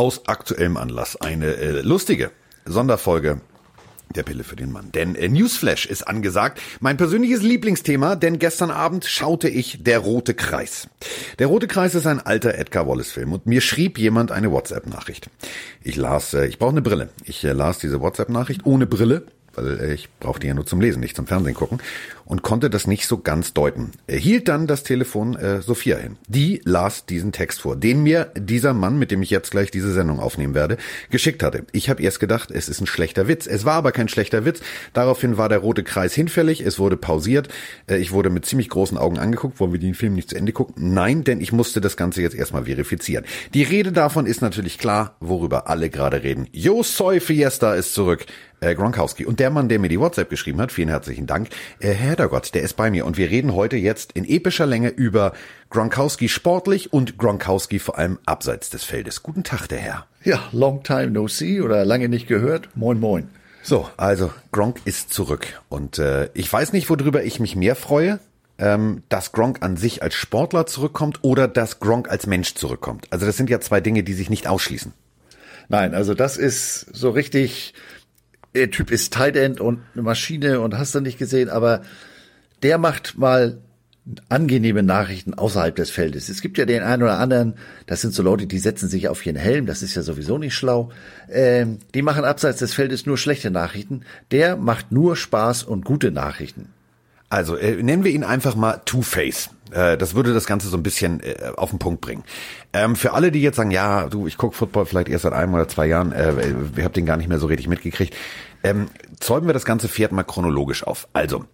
aus aktuellem Anlass eine äh, lustige Sonderfolge der Pille für den Mann. Denn äh, Newsflash ist angesagt. Mein persönliches Lieblingsthema, denn gestern Abend schaute ich Der Rote Kreis. Der Rote Kreis ist ein alter Edgar Wallace-Film und mir schrieb jemand eine WhatsApp-Nachricht. Ich las, äh, ich brauche eine Brille. Ich äh, las diese WhatsApp-Nachricht ohne Brille weil äh, ich brauchte ja nur zum Lesen, nicht zum Fernsehen gucken, und konnte das nicht so ganz deuten. Er hielt dann das Telefon äh, Sophia hin. Die las diesen Text vor, den mir dieser Mann, mit dem ich jetzt gleich diese Sendung aufnehmen werde, geschickt hatte. Ich habe erst gedacht, es ist ein schlechter Witz. Es war aber kein schlechter Witz. Daraufhin war der rote Kreis hinfällig, es wurde pausiert. Äh, ich wurde mit ziemlich großen Augen angeguckt. Wollen wir den Film nicht zu Ende gucken? Nein, denn ich musste das Ganze jetzt erstmal verifizieren. Die Rede davon ist natürlich klar, worüber alle gerade reden. Yo Soy Fiesta ist zurück äh, Gronkowski. Und der Mann, der mir die WhatsApp geschrieben hat, vielen herzlichen Dank, äh, Herr Gott, der ist bei mir. Und wir reden heute jetzt in epischer Länge über Gronkowski sportlich und Gronkowski vor allem abseits des Feldes. Guten Tag, der Herr. Ja, long time no see oder lange nicht gehört. Moin, moin. So, also Gronk ist zurück. Und äh, ich weiß nicht, worüber ich mich mehr freue, ähm, dass Gronk an sich als Sportler zurückkommt oder dass Gronk als Mensch zurückkommt. Also das sind ja zwei Dinge, die sich nicht ausschließen. Nein, also das ist so richtig der Typ ist Tight End und eine Maschine und hast du nicht gesehen, aber der macht mal angenehme Nachrichten außerhalb des Feldes. Es gibt ja den einen oder anderen, das sind so Leute, die setzen sich auf ihren Helm, das ist ja sowieso nicht schlau. Ähm, die machen abseits des Feldes nur schlechte Nachrichten. Der macht nur Spaß und gute Nachrichten. Also äh, nennen wir ihn einfach mal Two-Face. Äh, das würde das Ganze so ein bisschen äh, auf den Punkt bringen. Ähm, für alle, die jetzt sagen, ja, du, ich gucke Football vielleicht erst seit einem oder zwei Jahren, äh, wir habt den gar nicht mehr so richtig mitgekriegt, ähm, zäumen wir das ganze Pferd mal chronologisch auf. Also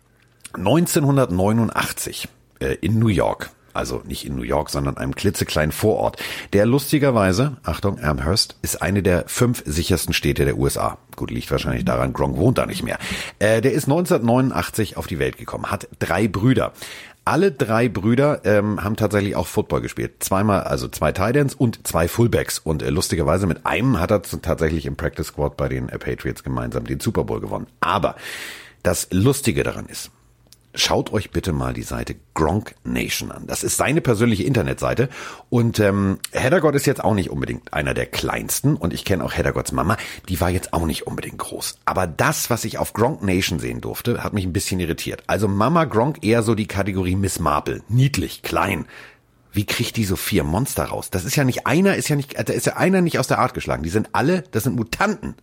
1989 äh, in New York also nicht in New York, sondern einem klitzekleinen Vorort, der lustigerweise, Achtung, Amherst, ist eine der fünf sichersten Städte der USA. Gut, liegt wahrscheinlich daran, Gronk wohnt da nicht mehr. Äh, der ist 1989 auf die Welt gekommen, hat drei Brüder. Alle drei Brüder ähm, haben tatsächlich auch Football gespielt. Zweimal, also zwei Titans und zwei Fullbacks. Und äh, lustigerweise mit einem hat er tatsächlich im Practice Squad bei den äh, Patriots gemeinsam den Super Bowl gewonnen. Aber das Lustige daran ist, schaut euch bitte mal die Seite Gronk Nation an. Das ist seine persönliche Internetseite. Und ähm, Heddergott ist jetzt auch nicht unbedingt einer der kleinsten. Und ich kenne auch Heddergotts Mama. Die war jetzt auch nicht unbedingt groß. Aber das, was ich auf Gronk Nation sehen durfte, hat mich ein bisschen irritiert. Also Mama Gronk eher so die Kategorie Miss Marple. Niedlich, klein. Wie kriegt die so vier Monster raus? Das ist ja nicht einer, ist ja nicht, da ist ja einer nicht aus der Art geschlagen. Die sind alle, das sind Mutanten.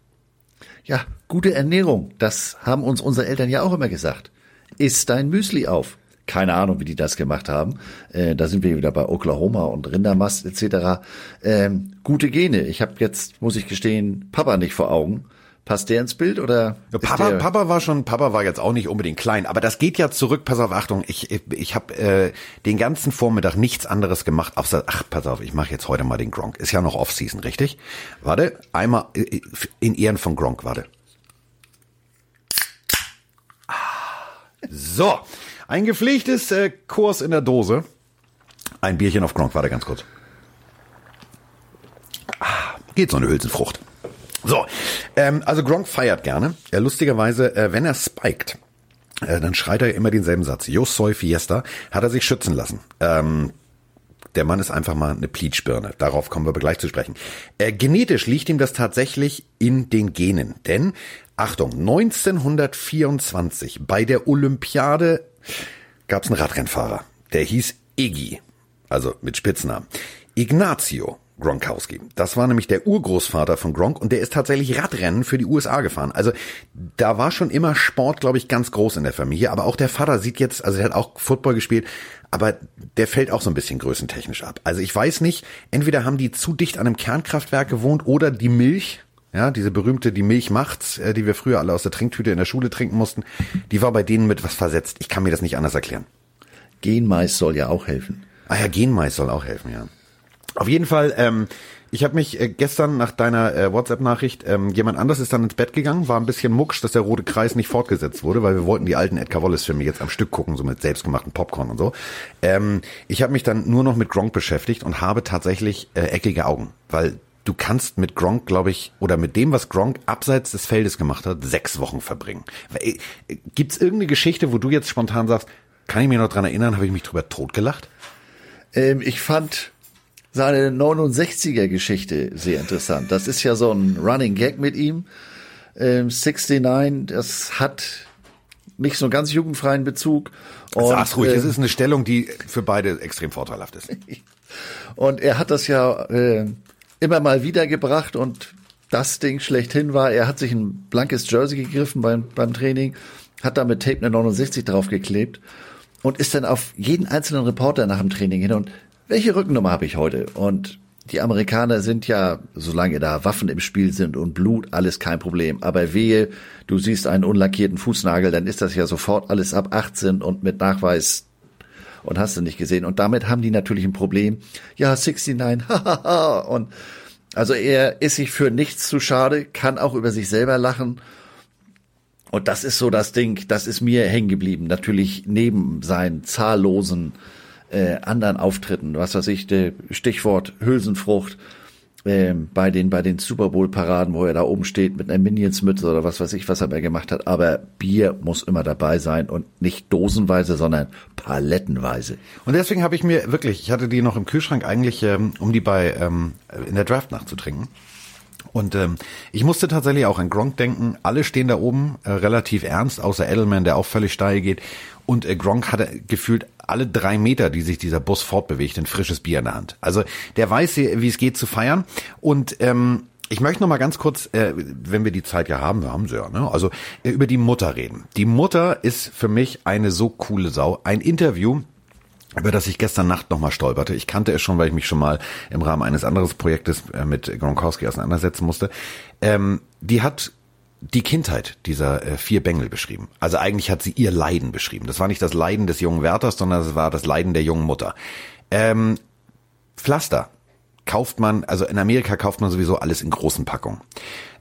Ja, gute Ernährung. Das haben uns unsere Eltern ja auch immer gesagt isst dein Müsli auf. Keine Ahnung, wie die das gemacht haben. Äh, da sind wir wieder bei Oklahoma und Rindermast etc. Ähm, gute Gene. Ich habe jetzt, muss ich gestehen, Papa nicht vor Augen. Passt der ins Bild oder? Ja, Papa, Papa war schon, Papa war jetzt auch nicht unbedingt klein, aber das geht ja zurück. Pass auf, Achtung, ich ich, habe äh, den ganzen Vormittag nichts anderes gemacht, außer ach, pass auf, ich mache jetzt heute mal den Gronk. Ist ja noch Off-Season, richtig? Warte, einmal äh, in Ehren von Gronk, warte. So, ein gepflegtes äh, Kurs in der Dose. Ein Bierchen auf Gronk, warte ganz kurz. Ah, geht so eine Hülsenfrucht. So, ähm, also Gronk feiert gerne. Ja, lustigerweise, äh, wenn er spiked, äh, dann schreit er immer denselben Satz. Yo soy fiesta, hat er sich schützen lassen. Ähm, der Mann ist einfach mal eine Pleatschbirne. Darauf kommen wir aber gleich zu sprechen. Äh, genetisch liegt ihm das tatsächlich in den Genen. Denn Achtung, 1924 bei der Olympiade gab es einen Radrennfahrer, der hieß Iggy, also mit Spitznamen. Ignazio Gronkowski. Das war nämlich der Urgroßvater von Gronk und der ist tatsächlich Radrennen für die USA gefahren. Also da war schon immer Sport, glaube ich, ganz groß in der Familie. Aber auch der Vater sieht jetzt, also der hat auch Football gespielt, aber der fällt auch so ein bisschen größentechnisch ab. Also ich weiß nicht, entweder haben die zu dicht an einem Kernkraftwerk gewohnt oder die Milch ja, diese berühmte, die Milch macht's, äh, die wir früher alle aus der Trinktüte in der Schule trinken mussten, die war bei denen mit was versetzt. Ich kann mir das nicht anders erklären. Genmais soll ja auch helfen. Ah ja, Genmais soll auch helfen, ja. Auf jeden Fall, ähm, ich habe mich äh, gestern nach deiner äh, WhatsApp-Nachricht, ähm, jemand anders ist dann ins Bett gegangen, war ein bisschen mucksch, dass der rote Kreis nicht fortgesetzt wurde, weil wir wollten die alten Edgar Wallace-Filme jetzt am Stück gucken, so mit selbstgemachten Popcorn und so. Ähm, ich habe mich dann nur noch mit Gronk beschäftigt und habe tatsächlich äh, eckige Augen, weil du kannst mit Gronk, glaube ich, oder mit dem, was Gronk abseits des Feldes gemacht hat, sechs Wochen verbringen. Äh, gibt's irgendeine Geschichte, wo du jetzt spontan sagst, kann ich mir noch dran erinnern, habe ich mich drüber totgelacht? Ähm, ich fand seine 69er Geschichte sehr interessant. Das ist ja so ein Running Gag mit ihm. Ähm, 69, das hat nicht so einen ganz jugendfreien Bezug. Und, Sag's ruhig, äh, es ist eine Stellung, die für beide extrem vorteilhaft ist. und er hat das ja äh, immer mal wieder gebracht und das Ding schlechthin war, er hat sich ein blankes Jersey gegriffen beim, beim Training, hat da mit Tape eine 69 draufgeklebt und ist dann auf jeden einzelnen Reporter nach dem Training hin und welche Rückennummer habe ich heute? Und die Amerikaner sind ja, solange da Waffen im Spiel sind und Blut, alles kein Problem. Aber wehe, du siehst einen unlackierten Fußnagel, dann ist das ja sofort alles ab 18 und mit Nachweis und hast du nicht gesehen. Und damit haben die natürlich ein Problem. Ja, 69, hahaha. und also er ist sich für nichts zu schade, kann auch über sich selber lachen. Und das ist so das Ding, das ist mir hängen geblieben. Natürlich neben seinen zahllosen äh, anderen Auftritten, was weiß ich, Stichwort Hülsenfrucht, äh, bei den bei den Super Bowl Paraden, wo er da oben steht mit einer Minions Mütze oder was weiß ich, was er mehr gemacht hat. Aber Bier muss immer dabei sein und nicht dosenweise, sondern palettenweise. Und deswegen habe ich mir wirklich, ich hatte die noch im Kühlschrank eigentlich, ähm, um die bei ähm, in der Draft nachzutrinken. Und ähm, ich musste tatsächlich auch an Gronk denken. Alle stehen da oben äh, relativ ernst, außer Edelman, der auch völlig steil geht. Und äh, Gronk hatte gefühlt alle drei Meter, die sich dieser Bus fortbewegt, ein frisches Bier in der Hand. Also der weiß, wie es geht zu feiern. Und ähm, ich möchte noch mal ganz kurz, äh, wenn wir die Zeit ja haben, wir haben sie ja, ne? also äh, über die Mutter reden. Die Mutter ist für mich eine so coole Sau. Ein Interview, über das ich gestern Nacht nochmal stolperte. Ich kannte es schon, weil ich mich schon mal im Rahmen eines anderen Projektes äh, mit Gronkowski auseinandersetzen musste. Ähm, die hat die Kindheit dieser äh, vier Bengel beschrieben. Also eigentlich hat sie ihr Leiden beschrieben. Das war nicht das Leiden des jungen Wärters, sondern es war das Leiden der jungen Mutter. Ähm, Pflaster kauft man, also in Amerika kauft man sowieso alles in großen Packungen.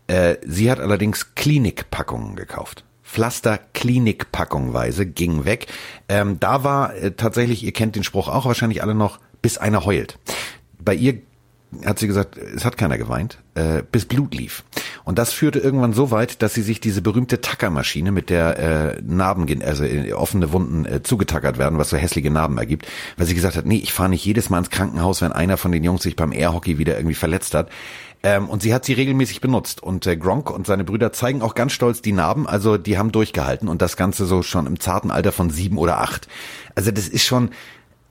Äh, sie hat allerdings Klinikpackungen gekauft. Pflaster Klinikpackungweise ging weg. Ähm, da war äh, tatsächlich, ihr kennt den Spruch auch wahrscheinlich alle noch, bis einer heult. Bei ihr hat sie gesagt, es hat keiner geweint, äh, bis Blut lief. Und das führte irgendwann so weit, dass sie sich diese berühmte Tackermaschine, mit der äh, Narben, also äh, offene Wunden äh, zugetackert werden, was so hässliche Narben ergibt, weil sie gesagt hat, nee, ich fahre nicht jedes Mal ins Krankenhaus, wenn einer von den Jungs sich beim Airhockey wieder irgendwie verletzt hat. Ähm, und sie hat sie regelmäßig benutzt. Und äh, Gronk und seine Brüder zeigen auch ganz stolz die Narben. Also die haben durchgehalten und das Ganze so schon im zarten Alter von sieben oder acht. Also das ist schon,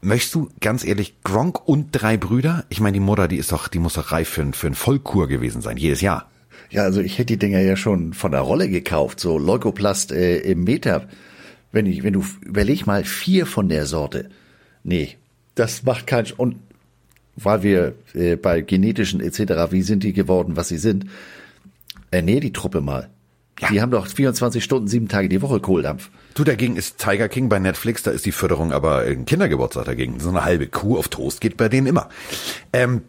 Möchtest du ganz ehrlich Gronk und drei Brüder? Ich meine, die Mutter, die ist doch, die muss doch reif für, für einen Vollkur gewesen sein, jedes Jahr. Ja, also ich hätte die Dinger ja schon von der Rolle gekauft, so Leukoplast äh, im Meter. Wenn ich, wenn du überleg mal vier von der Sorte. Nee, das macht keinen und weil wir äh, bei genetischen etc. Wie sind die geworden, was sie sind? Ernähr die Truppe mal. Ja. Die haben doch 24 Stunden, sieben Tage die Woche Kohldampf. Du, dagegen ist Tiger King bei Netflix, da ist die Förderung aber ein Kindergeburtstag dagegen. So eine halbe Kuh auf Toast geht bei denen immer. Ähm,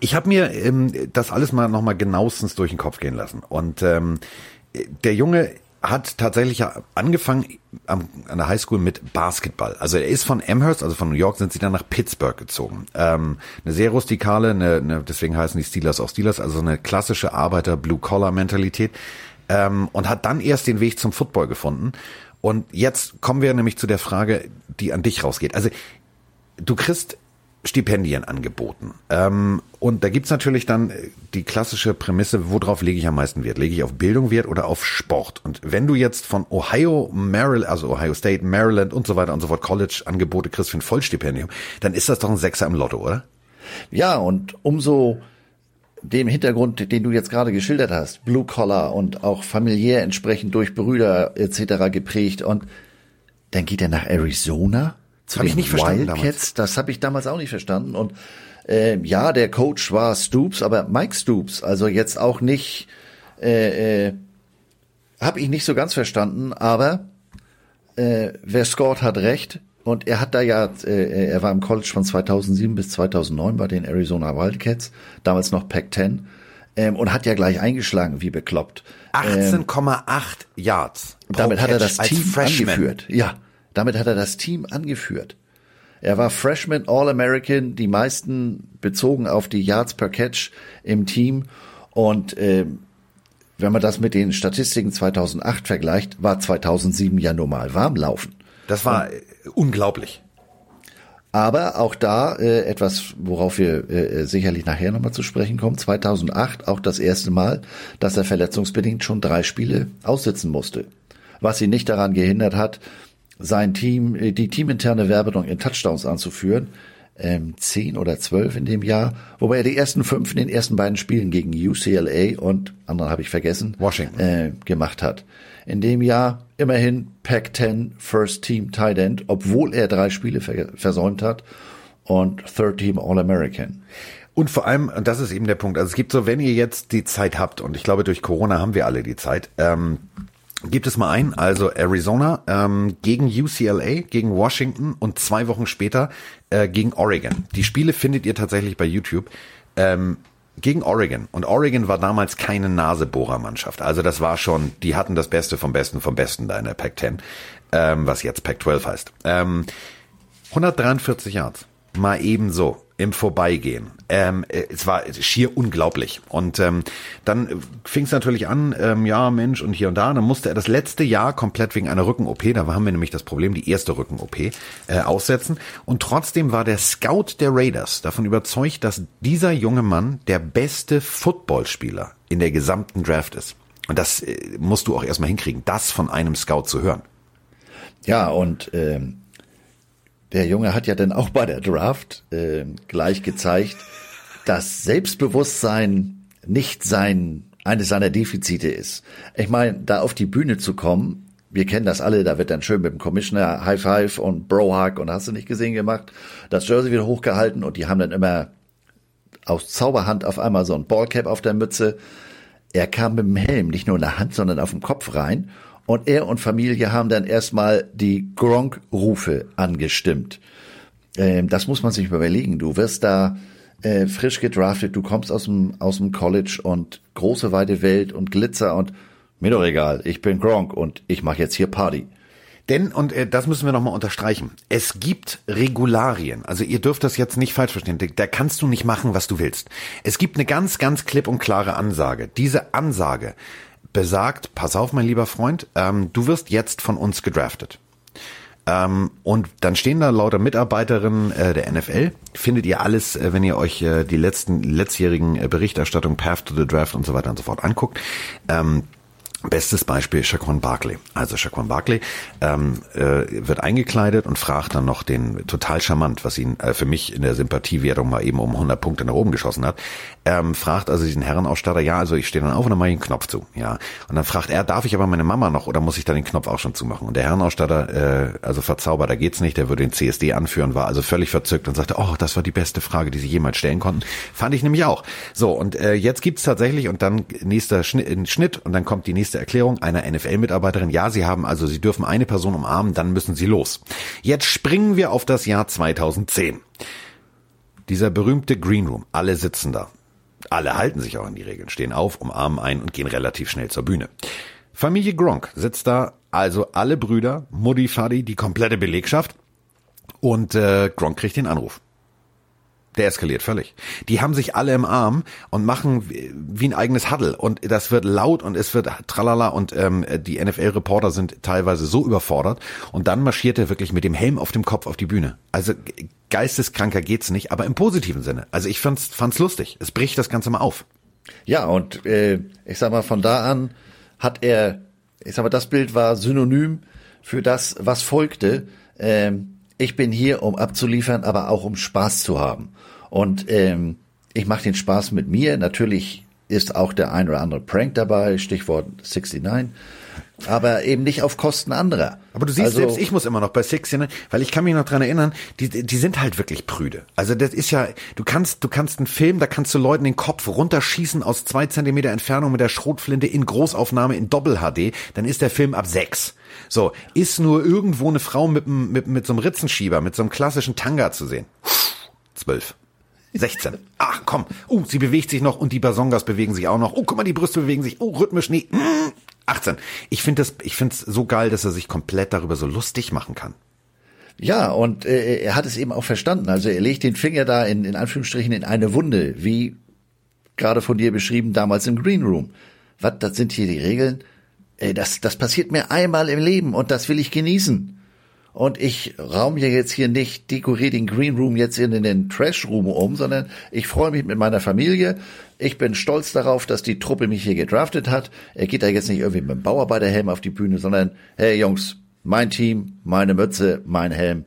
ich habe mir ähm, das alles mal nochmal genauestens durch den Kopf gehen lassen. Und ähm, der Junge hat tatsächlich angefangen am, an der Highschool mit Basketball. Also er ist von Amherst, also von New York, sind sie dann nach Pittsburgh gezogen. Ähm, eine sehr rustikale, eine, eine, deswegen heißen die Steelers auch Steelers, also eine klassische Arbeiter-Blue-Collar-Mentalität. Ähm, und hat dann erst den Weg zum Football gefunden. Und jetzt kommen wir nämlich zu der Frage, die an dich rausgeht. Also du kriegst Stipendien angeboten. Ähm, und da gibt's natürlich dann die klassische Prämisse, worauf lege ich am meisten Wert? Lege ich auf Bildung Wert oder auf Sport? Und wenn du jetzt von Ohio, Maryland, also Ohio State, Maryland und so weiter und so fort College-Angebote kriegst für ein Vollstipendium, dann ist das doch ein Sechser im Lotto, oder? Ja, und umso dem Hintergrund, den du jetzt gerade geschildert hast, Blue Collar und auch familiär entsprechend durch Brüder etc. geprägt und dann geht er nach Arizona zu hab ich nicht Wildcats. Das habe ich damals auch nicht verstanden. Und äh, ja, der Coach war Stoops, aber Mike Stoops, also jetzt auch nicht, äh, äh, habe ich nicht so ganz verstanden. Aber äh, wer scored, hat recht. Und er hat da ja, äh, er war im College von 2007 bis 2009 bei den Arizona Wildcats, damals noch Pac-10, ähm, und hat ja gleich eingeschlagen, wie bekloppt. 18,8 ähm, Yards. Damit hat er das Team Freshman. angeführt. Ja, damit hat er das Team angeführt. Er war Freshman All-American, die meisten bezogen auf die Yards per Catch im Team. Und äh, wenn man das mit den Statistiken 2008 vergleicht, war 2007 ja normal warm laufen. Das war Und, unglaublich. Aber auch da äh, etwas, worauf wir äh, sicherlich nachher nochmal zu sprechen kommen. 2008 auch das erste Mal, dass er verletzungsbedingt schon drei Spiele aussitzen musste. Was ihn nicht daran gehindert hat, sein Team, äh, die teaminterne Werbung in Touchdowns anzuführen. Ähm, zehn oder zwölf in dem Jahr, wobei er die ersten fünf in den ersten beiden Spielen gegen UCLA und anderen habe ich vergessen, Washington äh, gemacht hat. In dem Jahr immerhin Pac-10 First Team Tight End, obwohl er drei Spiele versäumt hat und Third Team All-American. Und vor allem, und das ist eben der Punkt, also es gibt so, wenn ihr jetzt die Zeit habt, und ich glaube durch Corona haben wir alle die Zeit, ähm, gibt es mal ein, also Arizona ähm, gegen UCLA, gegen Washington und zwei Wochen später äh, gegen Oregon. Die Spiele findet ihr tatsächlich bei YouTube. Ähm, gegen Oregon. Und Oregon war damals keine Nasebohrermannschaft. Also das war schon, die hatten das Beste vom Besten vom Besten da in der Pac-10, ähm, was jetzt Pac-12 heißt. Ähm, 143 Yards. Mal ebenso im Vorbeigehen. Ähm, äh, es war schier unglaublich. Und ähm, dann fing es natürlich an, ähm, ja Mensch und hier und da. Dann musste er das letzte Jahr komplett wegen einer Rücken-OP, da haben wir nämlich das Problem, die erste Rücken-OP, äh, aussetzen. Und trotzdem war der Scout der Raiders davon überzeugt, dass dieser junge Mann der beste Footballspieler in der gesamten Draft ist. Und das äh, musst du auch erstmal hinkriegen, das von einem Scout zu hören. Ja, und ähm, der Junge hat ja dann auch bei der Draft äh, gleich gezeigt, dass Selbstbewusstsein nicht sein eines seiner Defizite ist. Ich meine, da auf die Bühne zu kommen, wir kennen das alle, da wird dann schön mit dem Commissioner High Five und Brohug und hast du nicht gesehen gemacht, das Jersey wieder hochgehalten und die haben dann immer aus Zauberhand auf einmal so ein Ballcap auf der Mütze. Er kam mit dem Helm nicht nur in der Hand, sondern auf dem Kopf rein und er und Familie haben dann erstmal die Gronk-Rufe angestimmt. Ähm, das muss man sich überlegen. Du wirst da äh, frisch gedraftet, du kommst aus dem, aus dem College und große weite Welt und Glitzer und mir doch egal, ich bin Gronk und ich mache jetzt hier Party. Denn, und äh, das müssen wir nochmal unterstreichen, es gibt Regularien. Also ihr dürft das jetzt nicht falsch verstehen. Da kannst du nicht machen, was du willst. Es gibt eine ganz, ganz klipp und klare Ansage. Diese Ansage besagt, pass auf, mein lieber Freund, ähm, du wirst jetzt von uns gedraftet. Ähm, und dann stehen da lauter Mitarbeiterinnen äh, der NFL. Findet ihr alles, äh, wenn ihr euch äh, die letzten letztjährigen äh, Berichterstattung Path to the Draft und so weiter und so fort anguckt. Ähm, Bestes Beispiel Shaquan Barkley. Also Shaquan Barkley ähm, äh, wird eingekleidet und fragt dann noch den total charmant, was ihn äh, für mich in der Sympathiewertung mal eben um 100 Punkte nach oben geschossen hat. Ähm, fragt also diesen Herrenausstatter, ja, also ich stehe dann auf und dann mache ich einen Knopf zu. Ja, und dann fragt er, darf ich aber meine Mama noch oder muss ich dann den Knopf auch schon zumachen? Und der Herrenausstatter, äh, also verzaubert, da geht's nicht, der würde den CSD anführen, war also völlig verzückt und sagte, oh, das war die beste Frage, die sie jemals stellen konnten. Fand ich nämlich auch. So und äh, jetzt gibt's tatsächlich und dann nächster Schnitt, Schnitt und dann kommt die nächste Erklärung einer NFL-Mitarbeiterin. Ja, sie haben also, sie dürfen eine Person umarmen, dann müssen sie los. Jetzt springen wir auf das Jahr 2010. Dieser berühmte Green Room. Alle sitzen da. Alle halten sich auch an die Regeln, stehen auf, umarmen ein und gehen relativ schnell zur Bühne. Familie Gronk sitzt da, also alle Brüder, Mutti, Fadi, die komplette Belegschaft. Und äh, Gronk kriegt den Anruf. Der eskaliert völlig. Die haben sich alle im Arm und machen wie ein eigenes Huddle und das wird laut und es wird tralala und ähm, die NFL-Reporter sind teilweise so überfordert und dann marschiert er wirklich mit dem Helm auf dem Kopf auf die Bühne. Also geisteskranker geht's nicht, aber im positiven Sinne. Also ich fand's, fand's lustig. Es bricht das Ganze mal auf. Ja, und äh, ich sag mal, von da an hat er, ich sag mal, das Bild war synonym für das, was folgte. Ähm, ich bin hier, um abzuliefern, aber auch um Spaß zu haben. Und ähm, ich mache den Spaß mit mir. Natürlich ist auch der ein oder andere Prank dabei, Stichwort 69 aber eben nicht auf Kosten anderer. Aber du siehst also, selbst, ich muss immer noch bei 69, weil ich kann mich noch dran erinnern, die, die sind halt wirklich prüde. Also das ist ja, du kannst, du kannst einen Film, da kannst du Leuten den Kopf runterschießen aus zwei Zentimeter Entfernung mit der Schrotflinte in Großaufnahme in Doppel-HD, dann ist der Film ab sechs. So, ist nur irgendwo eine Frau mit, mit, mit so einem Ritzenschieber, mit so einem klassischen Tanga zu sehen. Zwölf. 16. Ach komm. Oh, sie bewegt sich noch und die Basongas bewegen sich auch noch. Oh, guck mal, die Brüste bewegen sich. Oh, rhythmisch. Nee. 18. Mm, ich finde das, ich finde es so geil, dass er sich komplett darüber so lustig machen kann. Ja, und äh, er hat es eben auch verstanden. Also er legt den Finger da in, in Anführungsstrichen in eine Wunde, wie gerade von dir beschrieben damals im Green Room. Was, das sind hier die Regeln? Ey, das, das passiert mir einmal im Leben und das will ich genießen. Und ich raum ja jetzt hier nicht, dekoriere den Green Room jetzt in den Trash Room um, sondern ich freue mich mit meiner Familie. Ich bin stolz darauf, dass die Truppe mich hier gedraftet hat. Er geht da jetzt nicht irgendwie mit dem Bauarbeiterhelm auf die Bühne, sondern, hey Jungs, mein Team, meine Mütze, mein Helm.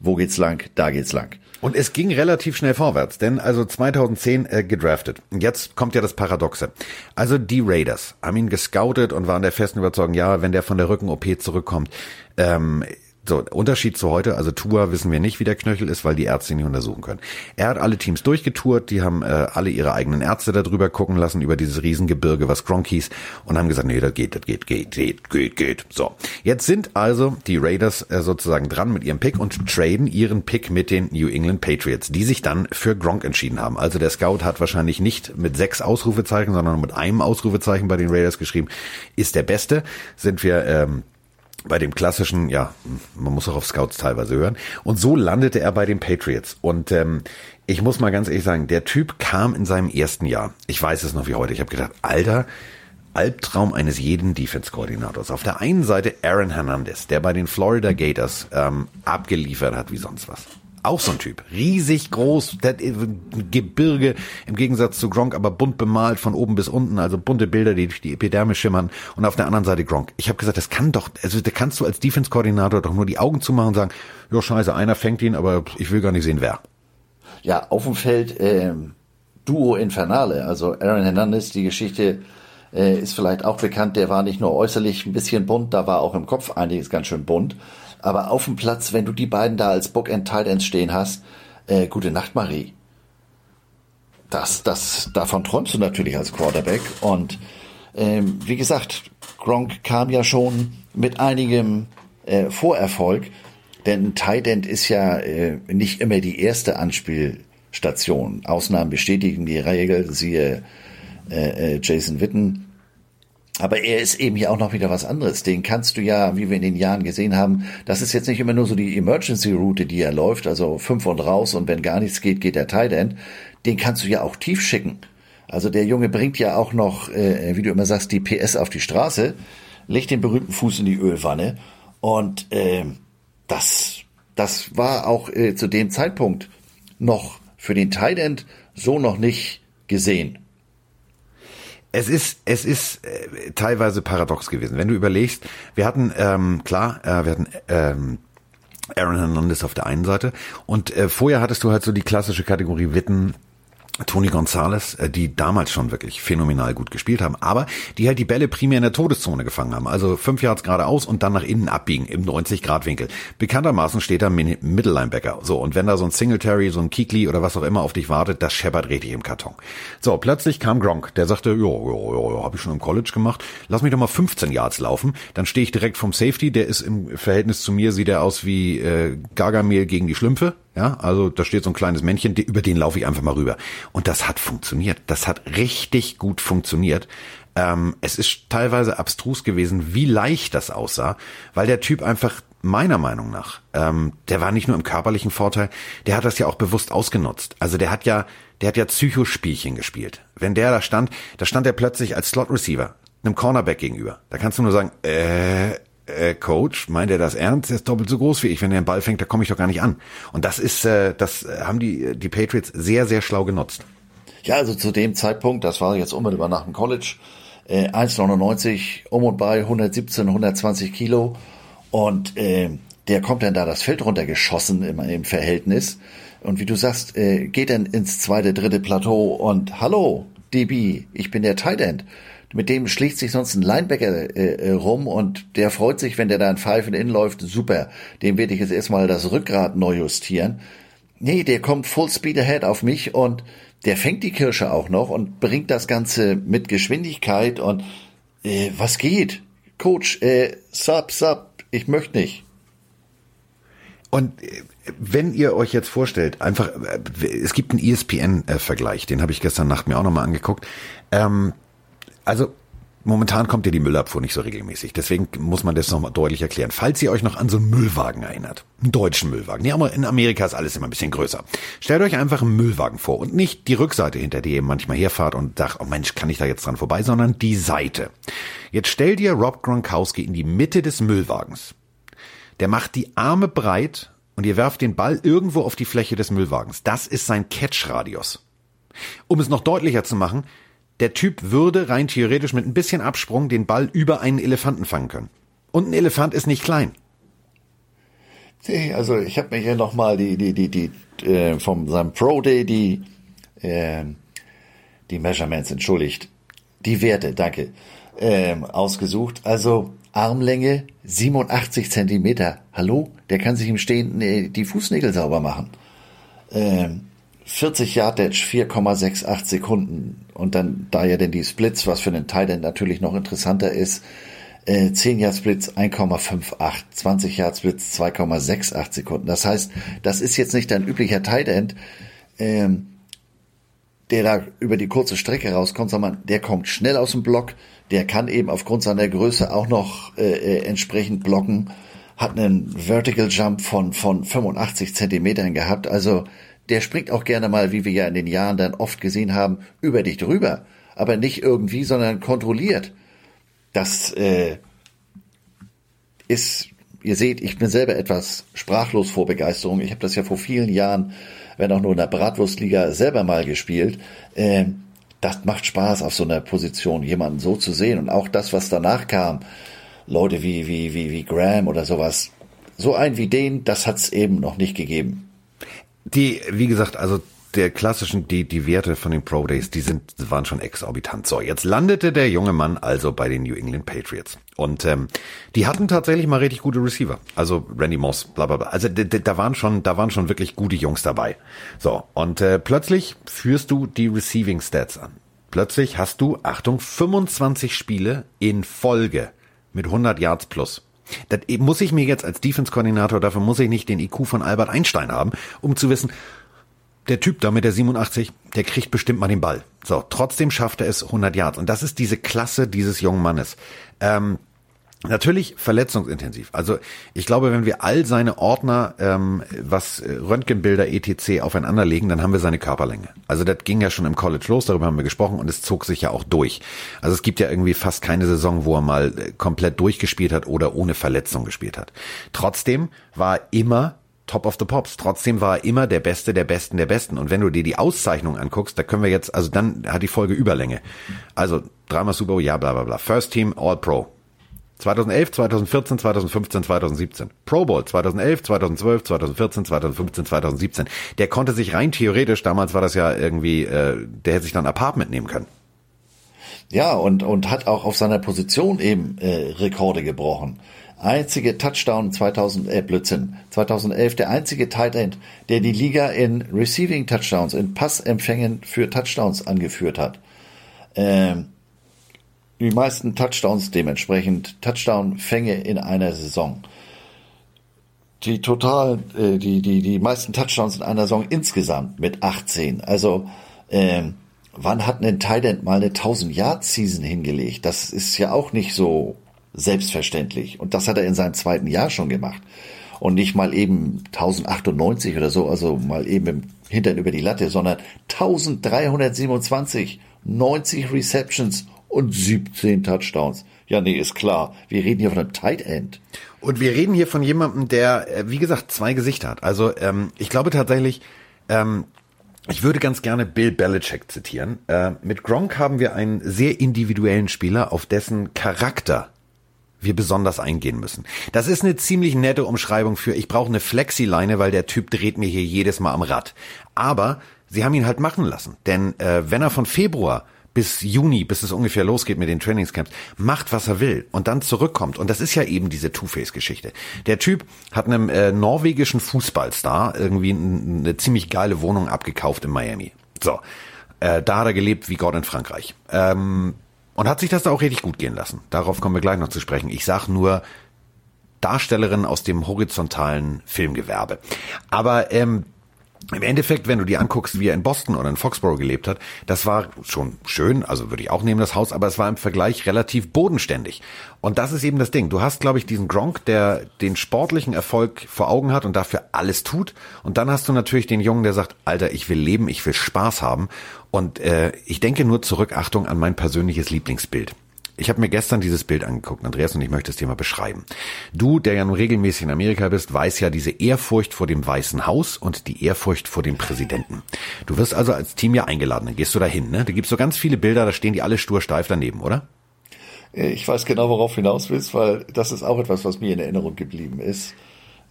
Wo geht's lang? Da geht's lang. Und es ging relativ schnell vorwärts, denn also 2010 äh, gedraftet. Und jetzt kommt ja das Paradoxe. Also die Raiders haben ihn gescoutet und waren der festen Überzeugung, ja, wenn der von der Rücken-OP zurückkommt, ähm, so, Unterschied zu heute, also Tour wissen wir nicht, wie der Knöchel ist, weil die Ärzte ihn nicht untersuchen können. Er hat alle Teams durchgetourt, die haben äh, alle ihre eigenen Ärzte darüber gucken lassen, über dieses Riesengebirge, was Gronk hieß, und haben gesagt, nee, das geht, das geht, geht, geht, geht, geht. So, jetzt sind also die Raiders äh, sozusagen dran mit ihrem Pick und traden ihren Pick mit den New England Patriots, die sich dann für Gronk entschieden haben. Also der Scout hat wahrscheinlich nicht mit sechs Ausrufezeichen, sondern mit einem Ausrufezeichen bei den Raiders geschrieben, ist der Beste. Sind wir ähm, bei dem klassischen, ja, man muss auch auf Scouts teilweise hören. Und so landete er bei den Patriots. Und ähm, ich muss mal ganz ehrlich sagen, der Typ kam in seinem ersten Jahr. Ich weiß es noch wie heute. Ich habe gedacht, Alter, Albtraum eines jeden Defense-Koordinators. Auf der einen Seite Aaron Hernandez, der bei den Florida Gators ähm, abgeliefert hat wie sonst was. Auch so ein Typ. Riesig groß, äh, Gebirge, im Gegensatz zu Gronk, aber bunt bemalt von oben bis unten, also bunte Bilder, die durch die Epiderme schimmern. Und auf der anderen Seite Gronk. Ich habe gesagt, das kann doch, also da kannst du als Defense-Koordinator doch nur die Augen zumachen und sagen, ja scheiße, einer fängt ihn, aber ich will gar nicht sehen, wer. Ja, auf dem Feld ähm, Duo Infernale, also Aaron Hernandez, die Geschichte äh, ist vielleicht auch bekannt, der war nicht nur äußerlich ein bisschen bunt, da war auch im Kopf einiges ganz schön bunt. Aber auf dem Platz, wenn du die beiden da als Book and Tight stehen hast, äh, gute Nacht, Marie. Das, das, davon träumst du natürlich als Quarterback. Und ähm, wie gesagt, Gronk kam ja schon mit einigem äh, Vorerfolg, denn Tight End ist ja äh, nicht immer die erste Anspielstation. Ausnahmen bestätigen die Regel, siehe äh, äh, Jason Witten. Aber er ist eben hier auch noch wieder was anderes. Den kannst du ja, wie wir in den Jahren gesehen haben, das ist jetzt nicht immer nur so die Emergency-Route, die er läuft, also fünf und raus und wenn gar nichts geht, geht der Tight End. Den kannst du ja auch tief schicken. Also der Junge bringt ja auch noch, äh, wie du immer sagst, die PS auf die Straße, legt den berühmten Fuß in die Ölwanne und äh, das, das war auch äh, zu dem Zeitpunkt noch für den Tight End so noch nicht gesehen. Es ist, es ist äh, teilweise paradox gewesen. Wenn du überlegst, wir hatten, ähm, klar, äh, wir hatten ähm, Aaron Hernandez auf der einen Seite und äh, vorher hattest du halt so die klassische Kategorie Witten, Tony Gonzalez, äh, die damals schon wirklich phänomenal gut gespielt haben, aber die halt die Bälle primär in der Todeszone gefangen haben. Also fünf Yards geradeaus und dann nach innen abbiegen im 90-Grad-Winkel. Bekanntermaßen steht da Middle Linebacker. So, und wenn da so ein Singletary, so ein Kikli oder was auch immer auf dich wartet, das scheppert richtig im Karton. So, plötzlich kam Gronk, der sagte, ja, ja, ja, hab ich schon im College gemacht. Lass mich doch mal 15 Yards laufen. Dann stehe ich direkt vom Safety, der ist im Verhältnis zu mir, sieht er aus wie äh, Gargamel gegen die Schlümpfe. Ja, also da steht so ein kleines Männchen, über den laufe ich einfach mal rüber. Und das hat funktioniert. Das hat richtig gut funktioniert. Ähm, es ist teilweise abstrus gewesen, wie leicht das aussah, weil der Typ einfach meiner Meinung nach, ähm, der war nicht nur im körperlichen Vorteil, der hat das ja auch bewusst ausgenutzt. Also der hat ja, der hat ja Psychospielchen gespielt. Wenn der da stand, da stand er plötzlich als Slot Receiver einem Cornerback gegenüber. Da kannst du nur sagen, äh, äh, Coach, meint er das ernst? Er ist doppelt so groß wie ich. Wenn er den Ball fängt, da komme ich doch gar nicht an. Und das ist, äh, das haben die, die Patriots sehr, sehr schlau genutzt. Ja, also zu dem Zeitpunkt, das war jetzt unmittelbar nach dem College, äh, 1,99 um und bei 117, 120 Kilo. Und äh, der kommt dann da das Feld runtergeschossen im, im Verhältnis. Und wie du sagst, äh, geht dann ins zweite, dritte Plateau und hallo, DB, ich bin der Tight End mit dem schlägt sich sonst ein Linebacker äh, äh, rum und der freut sich, wenn der da in Pfeifen in läuft, super. Dem werde ich jetzt erstmal das Rückgrat neu justieren. Nee, der kommt full speed ahead auf mich und der fängt die Kirsche auch noch und bringt das Ganze mit Geschwindigkeit und äh, was geht? Coach, äh, sub, sub, ich möchte nicht. Und äh, wenn ihr euch jetzt vorstellt, einfach, äh, es gibt einen ESPN-Vergleich, den habe ich gestern Nacht mir auch nochmal angeguckt. Ähm, also momentan kommt ja die Müllabfuhr nicht so regelmäßig. Deswegen muss man das nochmal deutlich erklären. Falls ihr euch noch an so einen Müllwagen erinnert, einen deutschen Müllwagen. Ja, aber in Amerika ist alles immer ein bisschen größer. Stellt euch einfach einen Müllwagen vor und nicht die Rückseite, hinter der ihr manchmal herfahrt und sagt, oh Mensch, kann ich da jetzt dran vorbei, sondern die Seite. Jetzt stellt ihr Rob Gronkowski in die Mitte des Müllwagens. Der macht die Arme breit und ihr werft den Ball irgendwo auf die Fläche des Müllwagens. Das ist sein Catch-Radius. Um es noch deutlicher zu machen, der Typ würde rein theoretisch mit ein bisschen Absprung den Ball über einen Elefanten fangen können. Und ein Elefant ist nicht klein. Also ich habe mir hier nochmal die, die, die, die, äh, vom seinem Pro Day die, äh, die Measurements, entschuldigt. Die Werte, danke, ähm, ausgesucht. Also Armlänge 87 Zentimeter. Hallo? Der kann sich im Stehen äh, die Fußnägel sauber machen. Ähm, 40 Yard Dash, 4,68 Sekunden. Und dann, da ja denn die Splits, was für einen Titan natürlich noch interessanter ist, äh, 10 Yard Splits 1,58, 20 Yard Splits 2,68 Sekunden. Das heißt, das ist jetzt nicht ein üblicher Tight End, ähm, der da über die kurze Strecke rauskommt, sondern der kommt schnell aus dem Block, der kann eben aufgrund seiner Größe auch noch äh, äh entsprechend blocken, hat einen Vertical Jump von, von 85 Zentimetern gehabt, also der springt auch gerne mal, wie wir ja in den Jahren dann oft gesehen haben, über dich drüber. Aber nicht irgendwie, sondern kontrolliert. Das äh, ist, ihr seht, ich bin selber etwas sprachlos vor Begeisterung. Ich habe das ja vor vielen Jahren, wenn auch nur in der Bratwurstliga, selber mal gespielt. Äh, das macht Spaß, auf so einer Position jemanden so zu sehen. Und auch das, was danach kam, Leute wie, wie, wie, wie Graham oder sowas, so ein wie den, das hat's eben noch nicht gegeben. Die, wie gesagt, also der klassischen, die, die Werte von den Pro Days, die sind, waren schon exorbitant. So, jetzt landete der junge Mann also bei den New England Patriots. Und ähm, die hatten tatsächlich mal richtig gute Receiver. Also Randy Moss, bla bla bla. Also da waren schon, da waren schon wirklich gute Jungs dabei. So, und äh, plötzlich führst du die Receiving Stats an. Plötzlich hast du, Achtung, 25 Spiele in Folge mit 100 Yards plus. Das muss ich mir jetzt als Defense-Koordinator, dafür muss ich nicht den IQ von Albert Einstein haben, um zu wissen, der Typ da mit der 87, der kriegt bestimmt mal den Ball. So, trotzdem schafft er es 100 Yards. Und das ist diese Klasse dieses jungen Mannes. Ähm, Natürlich verletzungsintensiv. Also ich glaube, wenn wir all seine Ordner, ähm, was äh, Röntgenbilder etc. aufeinanderlegen, dann haben wir seine Körperlänge. Also das ging ja schon im College los, darüber haben wir gesprochen und es zog sich ja auch durch. Also es gibt ja irgendwie fast keine Saison, wo er mal äh, komplett durchgespielt hat oder ohne Verletzung gespielt hat. Trotzdem war er immer Top of the Pops. Trotzdem war er immer der Beste der Besten der Besten. Und wenn du dir die Auszeichnung anguckst, da können wir jetzt, also dann hat die Folge Überlänge. Also dreimal Super ja, bla bla bla. First Team All Pro. 2011, 2014, 2015, 2017. Pro Bowl 2011, 2012, 2014, 2015, 2017. Der konnte sich rein theoretisch, damals war das ja irgendwie, äh, der hätte sich dann Apartment nehmen können. Ja, und, und hat auch auf seiner Position eben äh, Rekorde gebrochen. Einzige Touchdown 2000, äh, Blödsinn, 2011, der einzige Tight End, der die Liga in Receiving Touchdowns, in Passempfängen für Touchdowns angeführt hat. Ähm, die meisten Touchdowns dementsprechend, Touchdown-Fänge in einer Saison. Die total, äh, die, die, die meisten Touchdowns in einer Saison insgesamt mit 18. Also, ähm, wann hat ein Thailand mal eine 1000-Yard-Season hingelegt? Das ist ja auch nicht so selbstverständlich. Und das hat er in seinem zweiten Jahr schon gemacht. Und nicht mal eben 1098 oder so, also mal eben im Hintern über die Latte, sondern 1327, 90 Receptions und 17 Touchdowns. Ja, nee, ist klar. Wir reden hier von einem Tight End. Und wir reden hier von jemandem, der, äh, wie gesagt, zwei Gesichter hat. Also ähm, ich glaube tatsächlich, ähm, ich würde ganz gerne Bill Belichick zitieren. Äh, mit Gronk haben wir einen sehr individuellen Spieler, auf dessen Charakter wir besonders eingehen müssen. Das ist eine ziemlich nette Umschreibung für, ich brauche eine Flexileine, weil der Typ dreht mir hier jedes Mal am Rad. Aber sie haben ihn halt machen lassen. Denn äh, wenn er von Februar bis Juni, bis es ungefähr losgeht mit den Trainingscamps, macht, was er will und dann zurückkommt. Und das ist ja eben diese Two-Face-Geschichte. Der Typ hat einem äh, norwegischen Fußballstar irgendwie eine ziemlich geile Wohnung abgekauft in Miami. So, äh, da hat er gelebt wie Gott in Frankreich. Ähm, und hat sich das da auch richtig gut gehen lassen. Darauf kommen wir gleich noch zu sprechen. Ich sag nur Darstellerin aus dem horizontalen Filmgewerbe. Aber ähm, im Endeffekt, wenn du dir anguckst, wie er in Boston oder in Foxborough gelebt hat, das war schon schön, also würde ich auch nehmen das Haus, aber es war im Vergleich relativ bodenständig. Und das ist eben das Ding. Du hast, glaube ich, diesen Gronk, der den sportlichen Erfolg vor Augen hat und dafür alles tut. Und dann hast du natürlich den Jungen, der sagt, Alter, ich will leben, ich will Spaß haben. Und äh, ich denke nur zurück, Achtung, an mein persönliches Lieblingsbild. Ich habe mir gestern dieses Bild angeguckt, Andreas, und ich möchte es dir mal beschreiben. Du, der ja nun regelmäßig in Amerika bist, weiß ja diese Ehrfurcht vor dem Weißen Haus und die Ehrfurcht vor dem Präsidenten. Du wirst also als Team ja eingeladen, dann gehst du da hin, ne? Da gibt's so ganz viele Bilder, da stehen die alle stur steif daneben, oder? Äh, ich weiß genau, worauf du hinaus willst, weil das ist auch etwas, was mir in Erinnerung geblieben ist.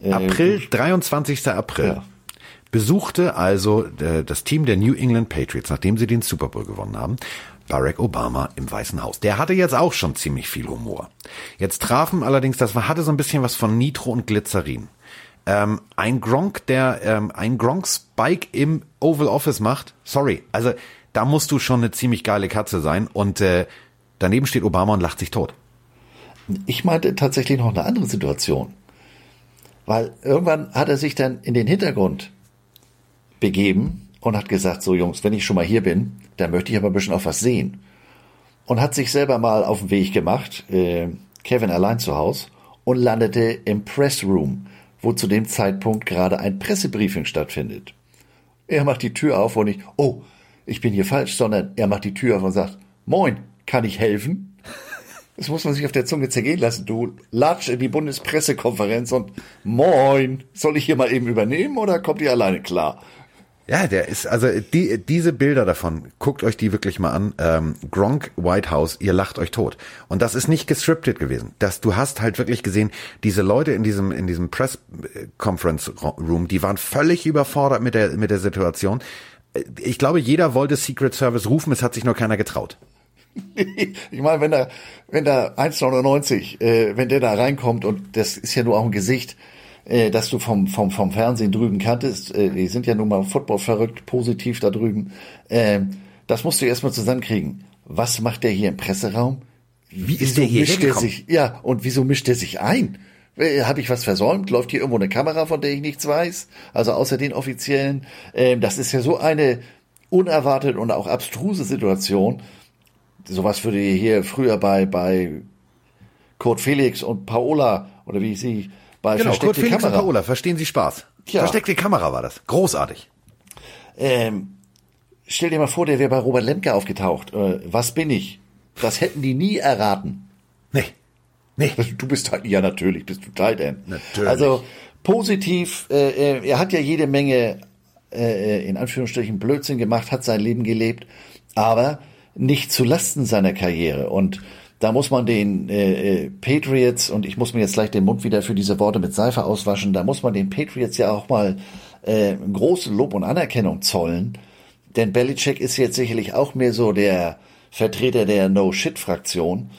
Äh, April, 23. April. Ja. Besuchte also äh, das Team der New England Patriots, nachdem sie den Super Bowl gewonnen haben, Barack Obama im Weißen Haus. Der hatte jetzt auch schon ziemlich viel Humor. Jetzt trafen allerdings, das hatte so ein bisschen was von Nitro und Glycerin. Ähm, ein Gronk, der ähm, ein Gronk Spike im Oval Office macht, sorry, also da musst du schon eine ziemlich geile Katze sein und äh, daneben steht Obama und lacht sich tot. Ich meinte tatsächlich noch eine andere Situation. Weil irgendwann hat er sich dann in den Hintergrund begeben und hat gesagt, so Jungs, wenn ich schon mal hier bin, dann möchte ich aber ein bisschen auf was sehen. Und hat sich selber mal auf den Weg gemacht, äh, Kevin allein zu Hause, und landete im Pressroom, wo zu dem Zeitpunkt gerade ein Pressebriefing stattfindet. Er macht die Tür auf und ich, oh, ich bin hier falsch, sondern er macht die Tür auf und sagt, moin, kann ich helfen? Das muss man sich auf der Zunge zergehen lassen. Du latsch in die Bundespressekonferenz und moin, soll ich hier mal eben übernehmen oder kommt ihr alleine klar? Ja, der ist, also die, diese Bilder davon, guckt euch die wirklich mal an. Ähm, Gronk White House, ihr lacht euch tot. Und das ist nicht gescriptet gewesen. Das, du hast halt wirklich gesehen, diese Leute in diesem, in diesem Press Conference Room, die waren völlig überfordert mit der, mit der Situation. Ich glaube, jeder wollte Secret Service rufen, es hat sich nur keiner getraut. ich meine, wenn da, wenn da 1,99, äh, wenn der da reinkommt und das ist ja nur auch ein Gesicht, äh, dass du vom, vom, vom Fernsehen drüben kanntest. Äh, die sind ja nun mal Football verrückt, positiv da drüben. Äh, das musst du erstmal zusammenkriegen. Was macht der hier im Presseraum? Wie ist der hier mischt der sich, Ja, und wieso mischt der sich ein? Äh, Habe ich was versäumt? Läuft hier irgendwo eine Kamera, von der ich nichts weiß? Also außer den offiziellen. Ähm, das ist ja so eine unerwartete und auch abstruse Situation. Sowas würde hier früher bei, bei Kurt Felix und Paola oder wie sie bei genau, Versteckte Kurt Felix Kamera. und Paola, verstehen Sie Spaß. Ja. Versteckte Kamera war das. Großartig. Ähm, stell dir mal vor, der wäre bei Robert Lemke aufgetaucht. Äh, was bin ich? Das hätten die nie erraten. Nee. Nee. Du bist halt, ja natürlich, bist du Tight End. Natürlich. Also positiv, äh, äh er hat ja jede Menge äh, äh, in Anführungsstrichen Blödsinn gemacht, hat sein Leben gelebt, aber nicht zu Lasten seiner Karriere. Und da muss man den äh, äh, Patriots, und ich muss mir jetzt gleich den Mund wieder für diese Worte mit Seife auswaschen, da muss man den Patriots ja auch mal äh, große Lob und Anerkennung zollen. Denn Belichick ist jetzt sicherlich auch mehr so der Vertreter der No-Shit-Fraktion.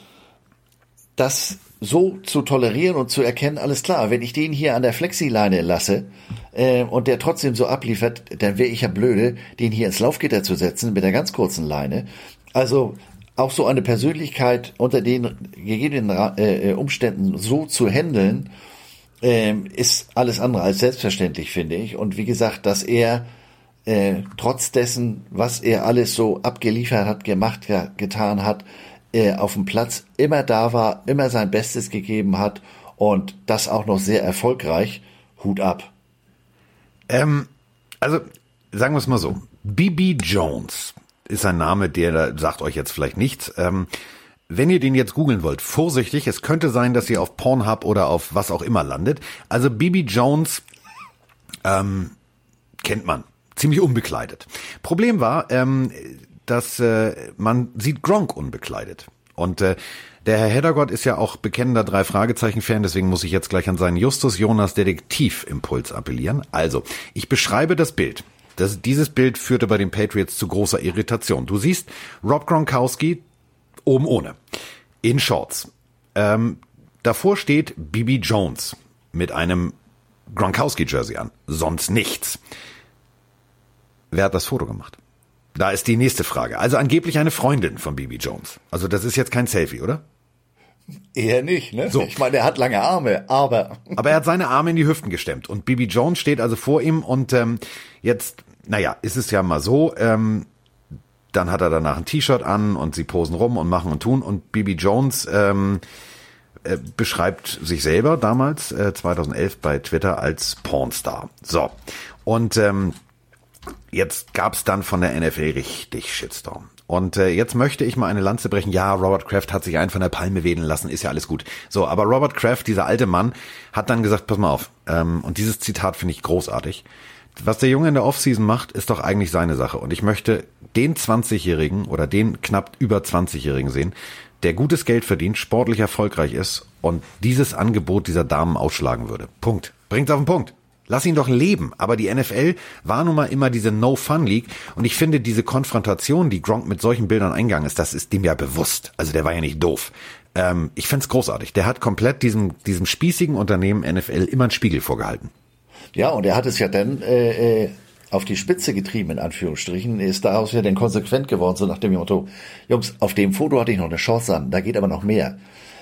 Das so zu tolerieren und zu erkennen, alles klar, wenn ich den hier an der Flexileine lasse äh, und der trotzdem so abliefert, dann wäre ich ja blöde, den hier ins Laufgitter zu setzen mit der ganz kurzen Leine. Also auch so eine Persönlichkeit unter den gegebenen äh, äh, Umständen so zu handeln, äh, ist alles andere als selbstverständlich, finde ich. Und wie gesagt, dass er äh, trotz dessen, was er alles so abgeliefert hat, gemacht, ja, getan hat, äh, auf dem Platz immer da war, immer sein Bestes gegeben hat und das auch noch sehr erfolgreich. Hut ab. Ähm, also sagen wir es mal so. Bibi Jones ist ein Name, der sagt euch jetzt vielleicht nichts. Ähm, wenn ihr den jetzt googeln wollt, vorsichtig, es könnte sein, dass ihr auf Pornhub oder auf was auch immer landet. Also Bibi Jones ähm, kennt man, ziemlich unbekleidet. Problem war, ähm, dass äh, man sieht Gronk unbekleidet. Und äh, der Herr Heddergott ist ja auch bekennender drei Fragezeichen Fan, deswegen muss ich jetzt gleich an seinen Justus Jonas Detektivimpuls appellieren. Also, ich beschreibe das Bild. Das, dieses Bild führte bei den Patriots zu großer Irritation. Du siehst Rob Gronkowski oben ohne, in Shorts. Ähm, davor steht Bibi Jones mit einem Gronkowski-Jersey an. Sonst nichts. Wer hat das Foto gemacht? Da ist die nächste Frage. Also angeblich eine Freundin von Bibi Jones. Also das ist jetzt kein Selfie, oder? Eher nicht, ne? So. Ich meine, er hat lange Arme, aber. Aber er hat seine Arme in die Hüften gestemmt. Und Bibi Jones steht also vor ihm und ähm, jetzt, naja, ist es ja mal so, ähm, dann hat er danach ein T-Shirt an und sie posen rum und machen und tun. Und Bibi Jones ähm, äh, beschreibt sich selber damals, äh, 2011 bei Twitter, als Pornstar. So. Und ähm, jetzt gab's dann von der NFL richtig Shitstorm. Und äh, jetzt möchte ich mal eine Lanze brechen. Ja, Robert Kraft hat sich einen von der Palme wedeln lassen, ist ja alles gut. So, aber Robert Kraft, dieser alte Mann, hat dann gesagt, pass mal auf. Ähm, und dieses Zitat finde ich großartig. Was der Junge in der Offseason macht, ist doch eigentlich seine Sache. Und ich möchte den 20-Jährigen oder den knapp über 20-Jährigen sehen, der gutes Geld verdient, sportlich erfolgreich ist und dieses Angebot dieser Damen ausschlagen würde. Punkt. Bringt's auf den Punkt. Lass ihn doch leben. Aber die NFL war nun mal immer diese No-Fun-League. Und ich finde, diese Konfrontation, die Gronk mit solchen Bildern eingegangen ist, das ist dem ja bewusst. Also der war ja nicht doof. Ähm, ich find's großartig. Der hat komplett diesem, diesem spießigen Unternehmen NFL immer einen Spiegel vorgehalten. Ja, und er hat es ja dann äh, äh, auf die Spitze getrieben, in Anführungsstrichen, ist daraus ja dann konsequent geworden, so nach dem Motto, Jungs, auf dem Foto hatte ich noch eine Chance an, da geht aber noch mehr.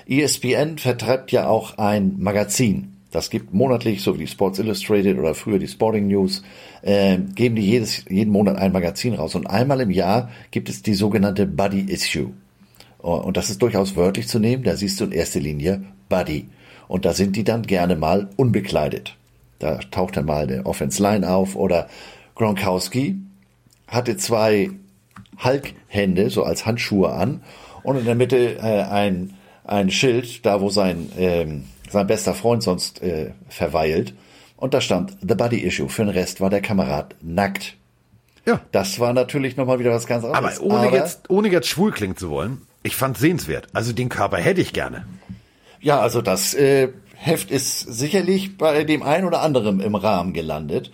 ESPN vertreibt ja auch ein Magazin. Das gibt monatlich, so wie die Sports Illustrated oder früher die Sporting News, äh, geben die jedes, jeden Monat ein Magazin raus. Und einmal im Jahr gibt es die sogenannte Buddy Issue. Und das ist durchaus wörtlich zu nehmen. Da siehst du in erster Linie Buddy. Und da sind die dann gerne mal unbekleidet. Da taucht dann mal der Offense Line auf oder Gronkowski hatte zwei Hulk-Hände, so als Handschuhe an und in der Mitte äh, ein, ein Schild, da wo sein, ähm, sein bester Freund sonst äh, verweilt. Und da stand The Body Issue. Für den Rest war der Kamerad nackt. Ja. Das war natürlich nochmal wieder was ganz anderes. Aber ohne, Aber, jetzt, ohne jetzt schwul klingen zu wollen, ich fand sehenswert. Also den Körper hätte ich gerne. Ja, also das äh, Heft ist sicherlich bei dem einen oder anderen im Rahmen gelandet.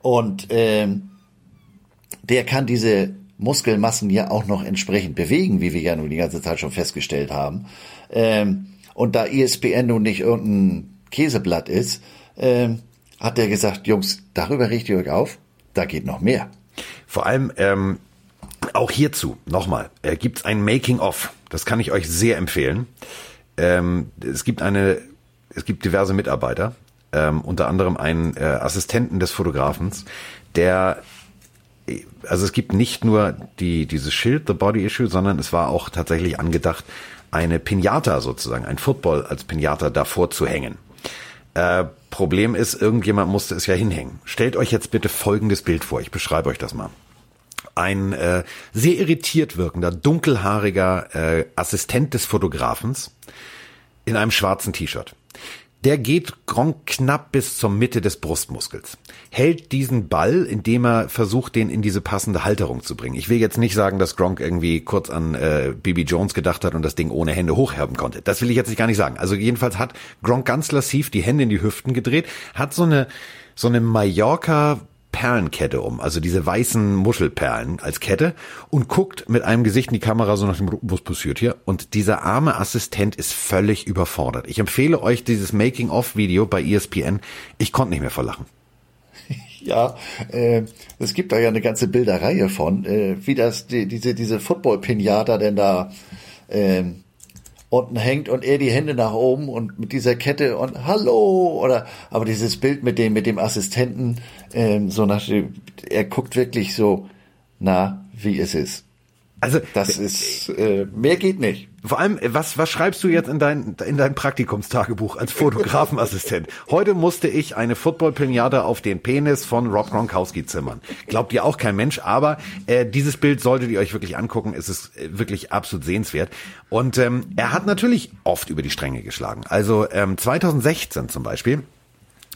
Und ähm, der kann diese Muskelmassen ja auch noch entsprechend bewegen, wie wir ja nun die ganze Zeit schon festgestellt haben. Ähm, und da ESPN nun nicht irgendein Käseblatt ist, ähm, hat er gesagt, Jungs, darüber richtet ihr euch auf, da geht noch mehr. Vor allem ähm, auch hierzu, nochmal, äh, gibt ein Making-of. Das kann ich euch sehr empfehlen. Ähm, es gibt eine, es gibt diverse Mitarbeiter, ähm, unter anderem einen äh, Assistenten des Fotografens, der also es gibt nicht nur die, dieses Schild, The Body Issue, sondern es war auch tatsächlich angedacht, eine Pinata sozusagen, ein Football als Pinata davor zu hängen. Äh, Problem ist, irgendjemand musste es ja hinhängen. Stellt euch jetzt bitte folgendes Bild vor, ich beschreibe euch das mal. Ein äh, sehr irritiert wirkender, dunkelhaariger äh, Assistent des Fotografens in einem schwarzen T-Shirt. Der geht Gronk knapp bis zur Mitte des Brustmuskels. Hält diesen Ball, indem er versucht, den in diese passende Halterung zu bringen. Ich will jetzt nicht sagen, dass Gronk irgendwie kurz an äh, Bibi Jones gedacht hat und das Ding ohne Hände hochherben konnte. Das will ich jetzt nicht gar nicht sagen. Also jedenfalls hat Gronk ganz lassiv die Hände in die Hüften gedreht, hat so eine so eine Mallorca Perlenkette um, also diese weißen Muschelperlen als Kette und guckt mit einem Gesicht in die Kamera so nach dem, was passiert hier? Und dieser arme Assistent ist völlig überfordert. Ich empfehle euch dieses Making-of-Video bei ESPN. Ich konnte nicht mehr verlachen. Ja, äh, es gibt da ja eine ganze Bilderreihe von, äh, wie das die, diese diese Football-Pinata denn da äh, unten hängt und er die Hände nach oben und mit dieser Kette und Hallo oder aber dieses Bild mit dem mit dem Assistenten ähm, so nach er guckt wirklich so na wie es ist. Also das ist äh, mehr geht nicht. Vor allem, was was schreibst du jetzt in dein in dein Praktikumstagebuch als Fotografenassistent? Heute musste ich eine Football-Pinata auf den Penis von Rob Gronkowski zimmern. Glaubt ihr auch kein Mensch, aber äh, dieses Bild solltet ihr euch wirklich angucken. Es ist äh, wirklich absolut sehenswert. Und ähm, er hat natürlich oft über die Stränge geschlagen. Also ähm, 2016 zum Beispiel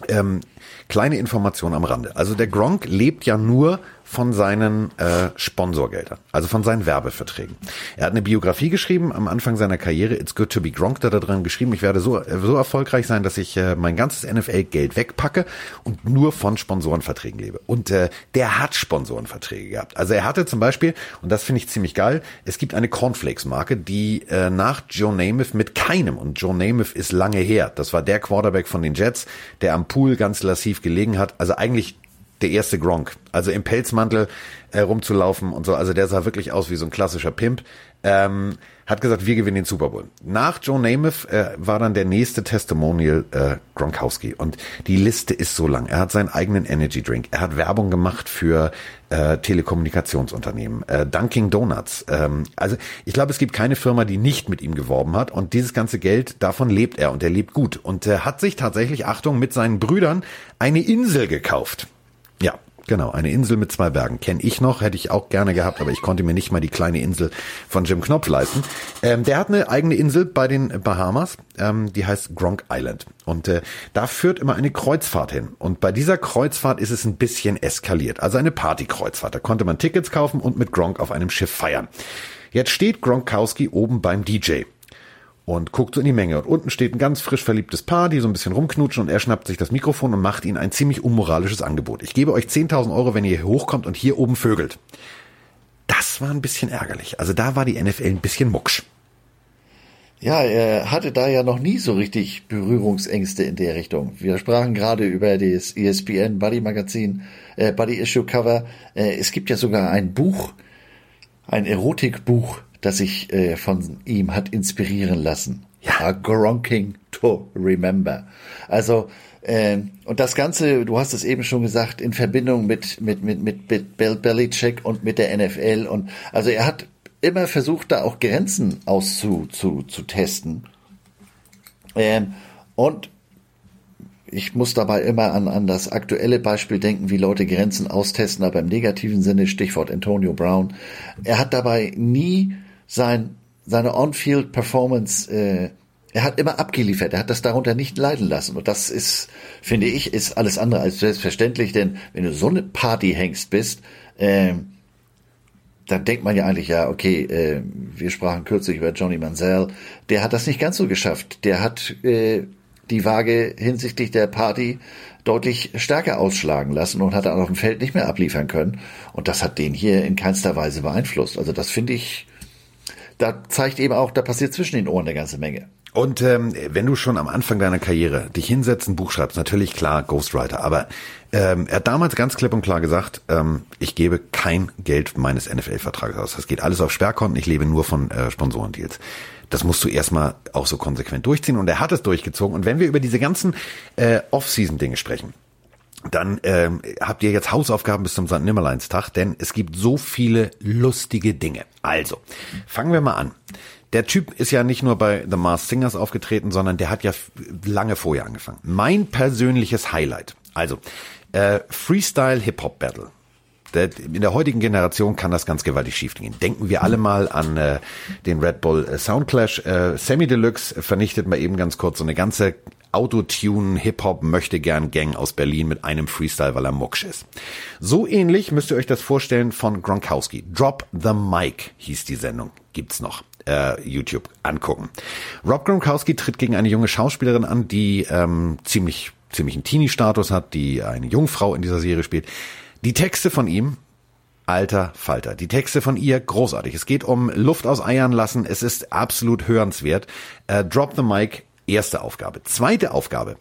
ähm, kleine Information am Rande. Also der Gronk lebt ja nur von seinen äh, Sponsorgeldern, also von seinen Werbeverträgen. Er hat eine Biografie geschrieben am Anfang seiner Karriere, It's Good to be Gronk, da drin geschrieben, ich werde so, so erfolgreich sein, dass ich äh, mein ganzes NFL-Geld wegpacke und nur von Sponsorenverträgen lebe. Und äh, der hat Sponsorenverträge gehabt. Also er hatte zum Beispiel, und das finde ich ziemlich geil, es gibt eine Cornflakes-Marke, die äh, nach Joe Namath mit keinem, und Joe Namath ist lange her, das war der Quarterback von den Jets, der am Pool ganz lassiv gelegen hat, also eigentlich der erste Gronk. Also im Pelzmantel äh, rumzulaufen und so. Also der sah wirklich aus wie so ein klassischer Pimp. Ähm, hat gesagt, wir gewinnen den Super Bowl. Nach Joe Namath äh, war dann der nächste Testimonial äh, Gronkowski. Und die Liste ist so lang. Er hat seinen eigenen Energy Drink. Er hat Werbung gemacht für äh, Telekommunikationsunternehmen, äh, Dunkin' Donuts. Ähm, also ich glaube, es gibt keine Firma, die nicht mit ihm geworben hat. Und dieses ganze Geld, davon lebt er und er lebt gut. Und er hat sich tatsächlich, Achtung, mit seinen Brüdern eine Insel gekauft. Genau, eine Insel mit zwei Bergen. Kenne ich noch, hätte ich auch gerne gehabt, aber ich konnte mir nicht mal die kleine Insel von Jim Knopf leisten. Ähm, der hat eine eigene Insel bei den Bahamas, ähm, die heißt Gronk Island. Und äh, da führt immer eine Kreuzfahrt hin. Und bei dieser Kreuzfahrt ist es ein bisschen eskaliert. Also eine Partykreuzfahrt. Da konnte man Tickets kaufen und mit Gronk auf einem Schiff feiern. Jetzt steht Gronkowski oben beim DJ und guckt so in die Menge. Und unten steht ein ganz frisch verliebtes Paar, die so ein bisschen rumknutschen und er schnappt sich das Mikrofon und macht ihnen ein ziemlich unmoralisches Angebot. Ich gebe euch 10.000 Euro, wenn ihr hier hochkommt und hier oben vögelt. Das war ein bisschen ärgerlich. Also da war die NFL ein bisschen mucksch. Ja, er hatte da ja noch nie so richtig Berührungsängste in der Richtung. Wir sprachen gerade über das ESPN Buddy Magazin, äh, Buddy Issue Cover. Äh, es gibt ja sogar ein Buch, ein Erotikbuch, das sich äh, von ihm hat inspirieren lassen. Ja, Gronking to Remember. Also äh, und das Ganze, du hast es eben schon gesagt, in Verbindung mit mit mit mit, mit Bill Belichick und mit der NFL und also er hat immer versucht, da auch Grenzen auszu zu, zu testen. Ähm, und ich muss dabei immer an, an das aktuelle Beispiel denken, wie Leute Grenzen austesten, aber im negativen Sinne, Stichwort Antonio Brown. Er hat dabei nie sein, seine On-Field-Performance, äh, er hat immer abgeliefert, er hat das darunter nicht leiden lassen. Und das ist, finde ich, ist alles andere als selbstverständlich, denn wenn du so eine Party hängst bist, äh, dann denkt man ja eigentlich, ja, okay, äh, wir sprachen kürzlich über Johnny Manziel, der hat das nicht ganz so geschafft. Der hat äh, die Waage hinsichtlich der Party deutlich stärker ausschlagen lassen und hat dann auf dem Feld nicht mehr abliefern können. Und das hat den hier in keinster Weise beeinflusst. Also das finde ich, da zeigt eben auch, da passiert zwischen den Ohren eine ganze Menge. Und ähm, wenn du schon am Anfang deiner Karriere dich hinsetzt, ein Buch schreibst, natürlich klar Ghostwriter, aber ähm, er hat damals ganz klipp und klar gesagt, ähm, ich gebe kein Geld meines NFL-Vertrages aus. Das geht alles auf Sperrkonten, ich lebe nur von äh, Sponsorendeals. Das musst du erstmal auch so konsequent durchziehen und er hat es durchgezogen. Und wenn wir über diese ganzen äh, Off-Season-Dinge sprechen, dann ähm, habt ihr jetzt Hausaufgaben bis zum St. Nimmerleinstag, denn es gibt so viele lustige Dinge. Also, fangen wir mal an. Der Typ ist ja nicht nur bei The Mars Singers aufgetreten, sondern der hat ja lange vorher angefangen. Mein persönliches Highlight. Also, äh, Freestyle Hip-Hop Battle. In der heutigen Generation kann das ganz gewaltig schiefgehen. Denken wir alle mal an äh, den Red Bull äh, Soundclash. Äh, Sammy Deluxe vernichtet mal eben ganz kurz so eine ganze Autotune Hip-Hop möchte gern Gang aus Berlin mit einem Freestyle, weil er mucksch ist. So ähnlich müsst ihr euch das vorstellen von Gronkowski. Drop the Mic hieß die Sendung. Gibt's noch. Äh, YouTube angucken. Rob Gronkowski tritt gegen eine junge Schauspielerin an, die ähm, ziemlich ziemlichen Teenie-Status hat, die eine Jungfrau in dieser Serie spielt. Die Texte von ihm, alter Falter. Die Texte von ihr, großartig. Es geht um Luft aus Eiern lassen. Es ist absolut hörenswert. Äh, Drop the Mic, erste Aufgabe. Zweite Aufgabe.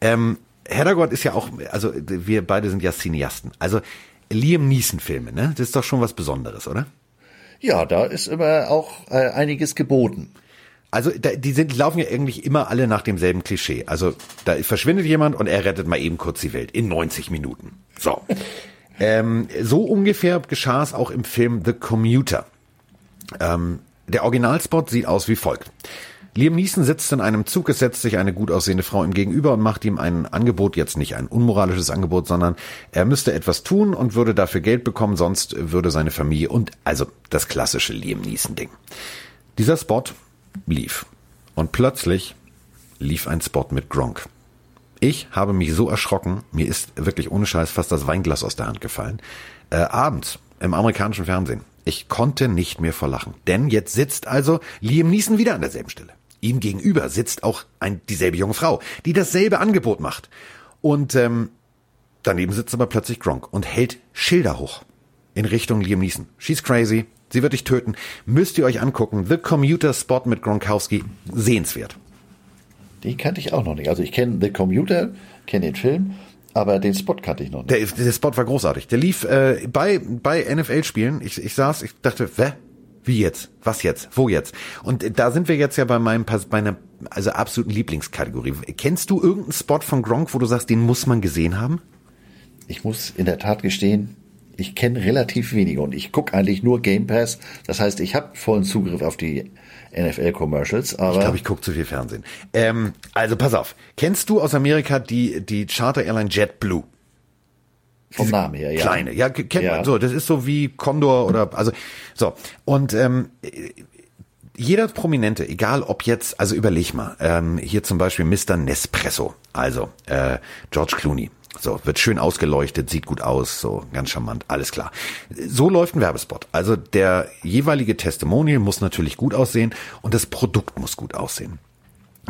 Ähm, Heddergott ist ja auch, also wir beide sind ja Cineasten. Also Liam Neeson-Filme, ne? Das ist doch schon was Besonderes, oder? Ja, da ist immer auch äh, einiges geboten. Also da, die sind, laufen ja eigentlich immer alle nach demselben Klischee. Also da verschwindet jemand und er rettet mal eben kurz die Welt in 90 Minuten. So. ähm, so ungefähr geschah es auch im Film The Commuter. Ähm, der Originalspot sieht aus wie folgt. Liam Neeson sitzt in einem Zug, es setzt sich eine gut aussehende Frau ihm gegenüber und macht ihm ein Angebot, jetzt nicht ein unmoralisches Angebot, sondern er müsste etwas tun und würde dafür Geld bekommen, sonst würde seine Familie und also das klassische Liam Neeson Ding. Dieser Spot lief. Und plötzlich lief ein Spot mit Gronk. Ich habe mich so erschrocken, mir ist wirklich ohne Scheiß fast das Weinglas aus der Hand gefallen. Äh, abends im amerikanischen Fernsehen. Ich konnte nicht mehr vor Lachen. Denn jetzt sitzt also Liam Neeson wieder an derselben Stelle. Ihm gegenüber sitzt auch ein, dieselbe junge Frau, die dasselbe Angebot macht. Und ähm, daneben sitzt aber plötzlich Gronk und hält Schilder hoch in Richtung Liam Neeson. She's crazy, Sie wird dich töten. Müsst ihr euch angucken. The Commuter Spot mit Gronkowski. Sehenswert. Die kannte ich auch noch nicht. Also ich kenne The Commuter, kenne den Film, aber den Spot kannte ich noch nicht. Der, der Spot war großartig. Der lief äh, bei, bei NFL-Spielen. Ich, ich saß, ich dachte, wä? Wie jetzt? Was jetzt? Wo jetzt? Und da sind wir jetzt ja bei meinem bei einer also absoluten Lieblingskategorie. Kennst du irgendeinen Spot von Gronk, wo du sagst, den muss man gesehen haben? Ich muss in der Tat gestehen, ich kenne relativ wenige und ich gucke eigentlich nur Game Pass. Das heißt, ich habe vollen Zugriff auf die NFL-Commercials. Aber ich glaube, ich gucke zu viel Fernsehen. Ähm, also pass auf. Kennst du aus Amerika die, die Charter Airline JetBlue? Vom Namen her, ja. Kleine, ja, kennt ja. man so. Das ist so wie Condor oder also so. Und ähm, jeder Prominente, egal ob jetzt, also überleg mal, ähm, hier zum Beispiel Mr. Nespresso, also äh, George Clooney. So, wird schön ausgeleuchtet, sieht gut aus, so ganz charmant, alles klar. So läuft ein Werbespot. Also der jeweilige Testimonial muss natürlich gut aussehen und das Produkt muss gut aussehen.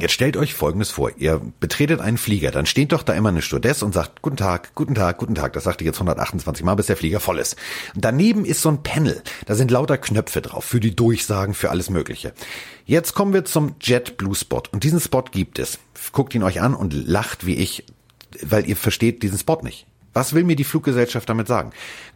Jetzt stellt euch Folgendes vor. Ihr betretet einen Flieger, dann steht doch da immer eine Stewardess und sagt, guten Tag, guten Tag, guten Tag. Das sagte ich jetzt 128 Mal, bis der Flieger voll ist. Und daneben ist so ein Panel. Da sind lauter Knöpfe drauf für die Durchsagen, für alles Mögliche. Jetzt kommen wir zum JetBlue Spot. Und diesen Spot gibt es. Guckt ihn euch an und lacht wie ich, weil ihr versteht diesen Spot nicht. Was will mir die Fluggesellschaft damit sagen?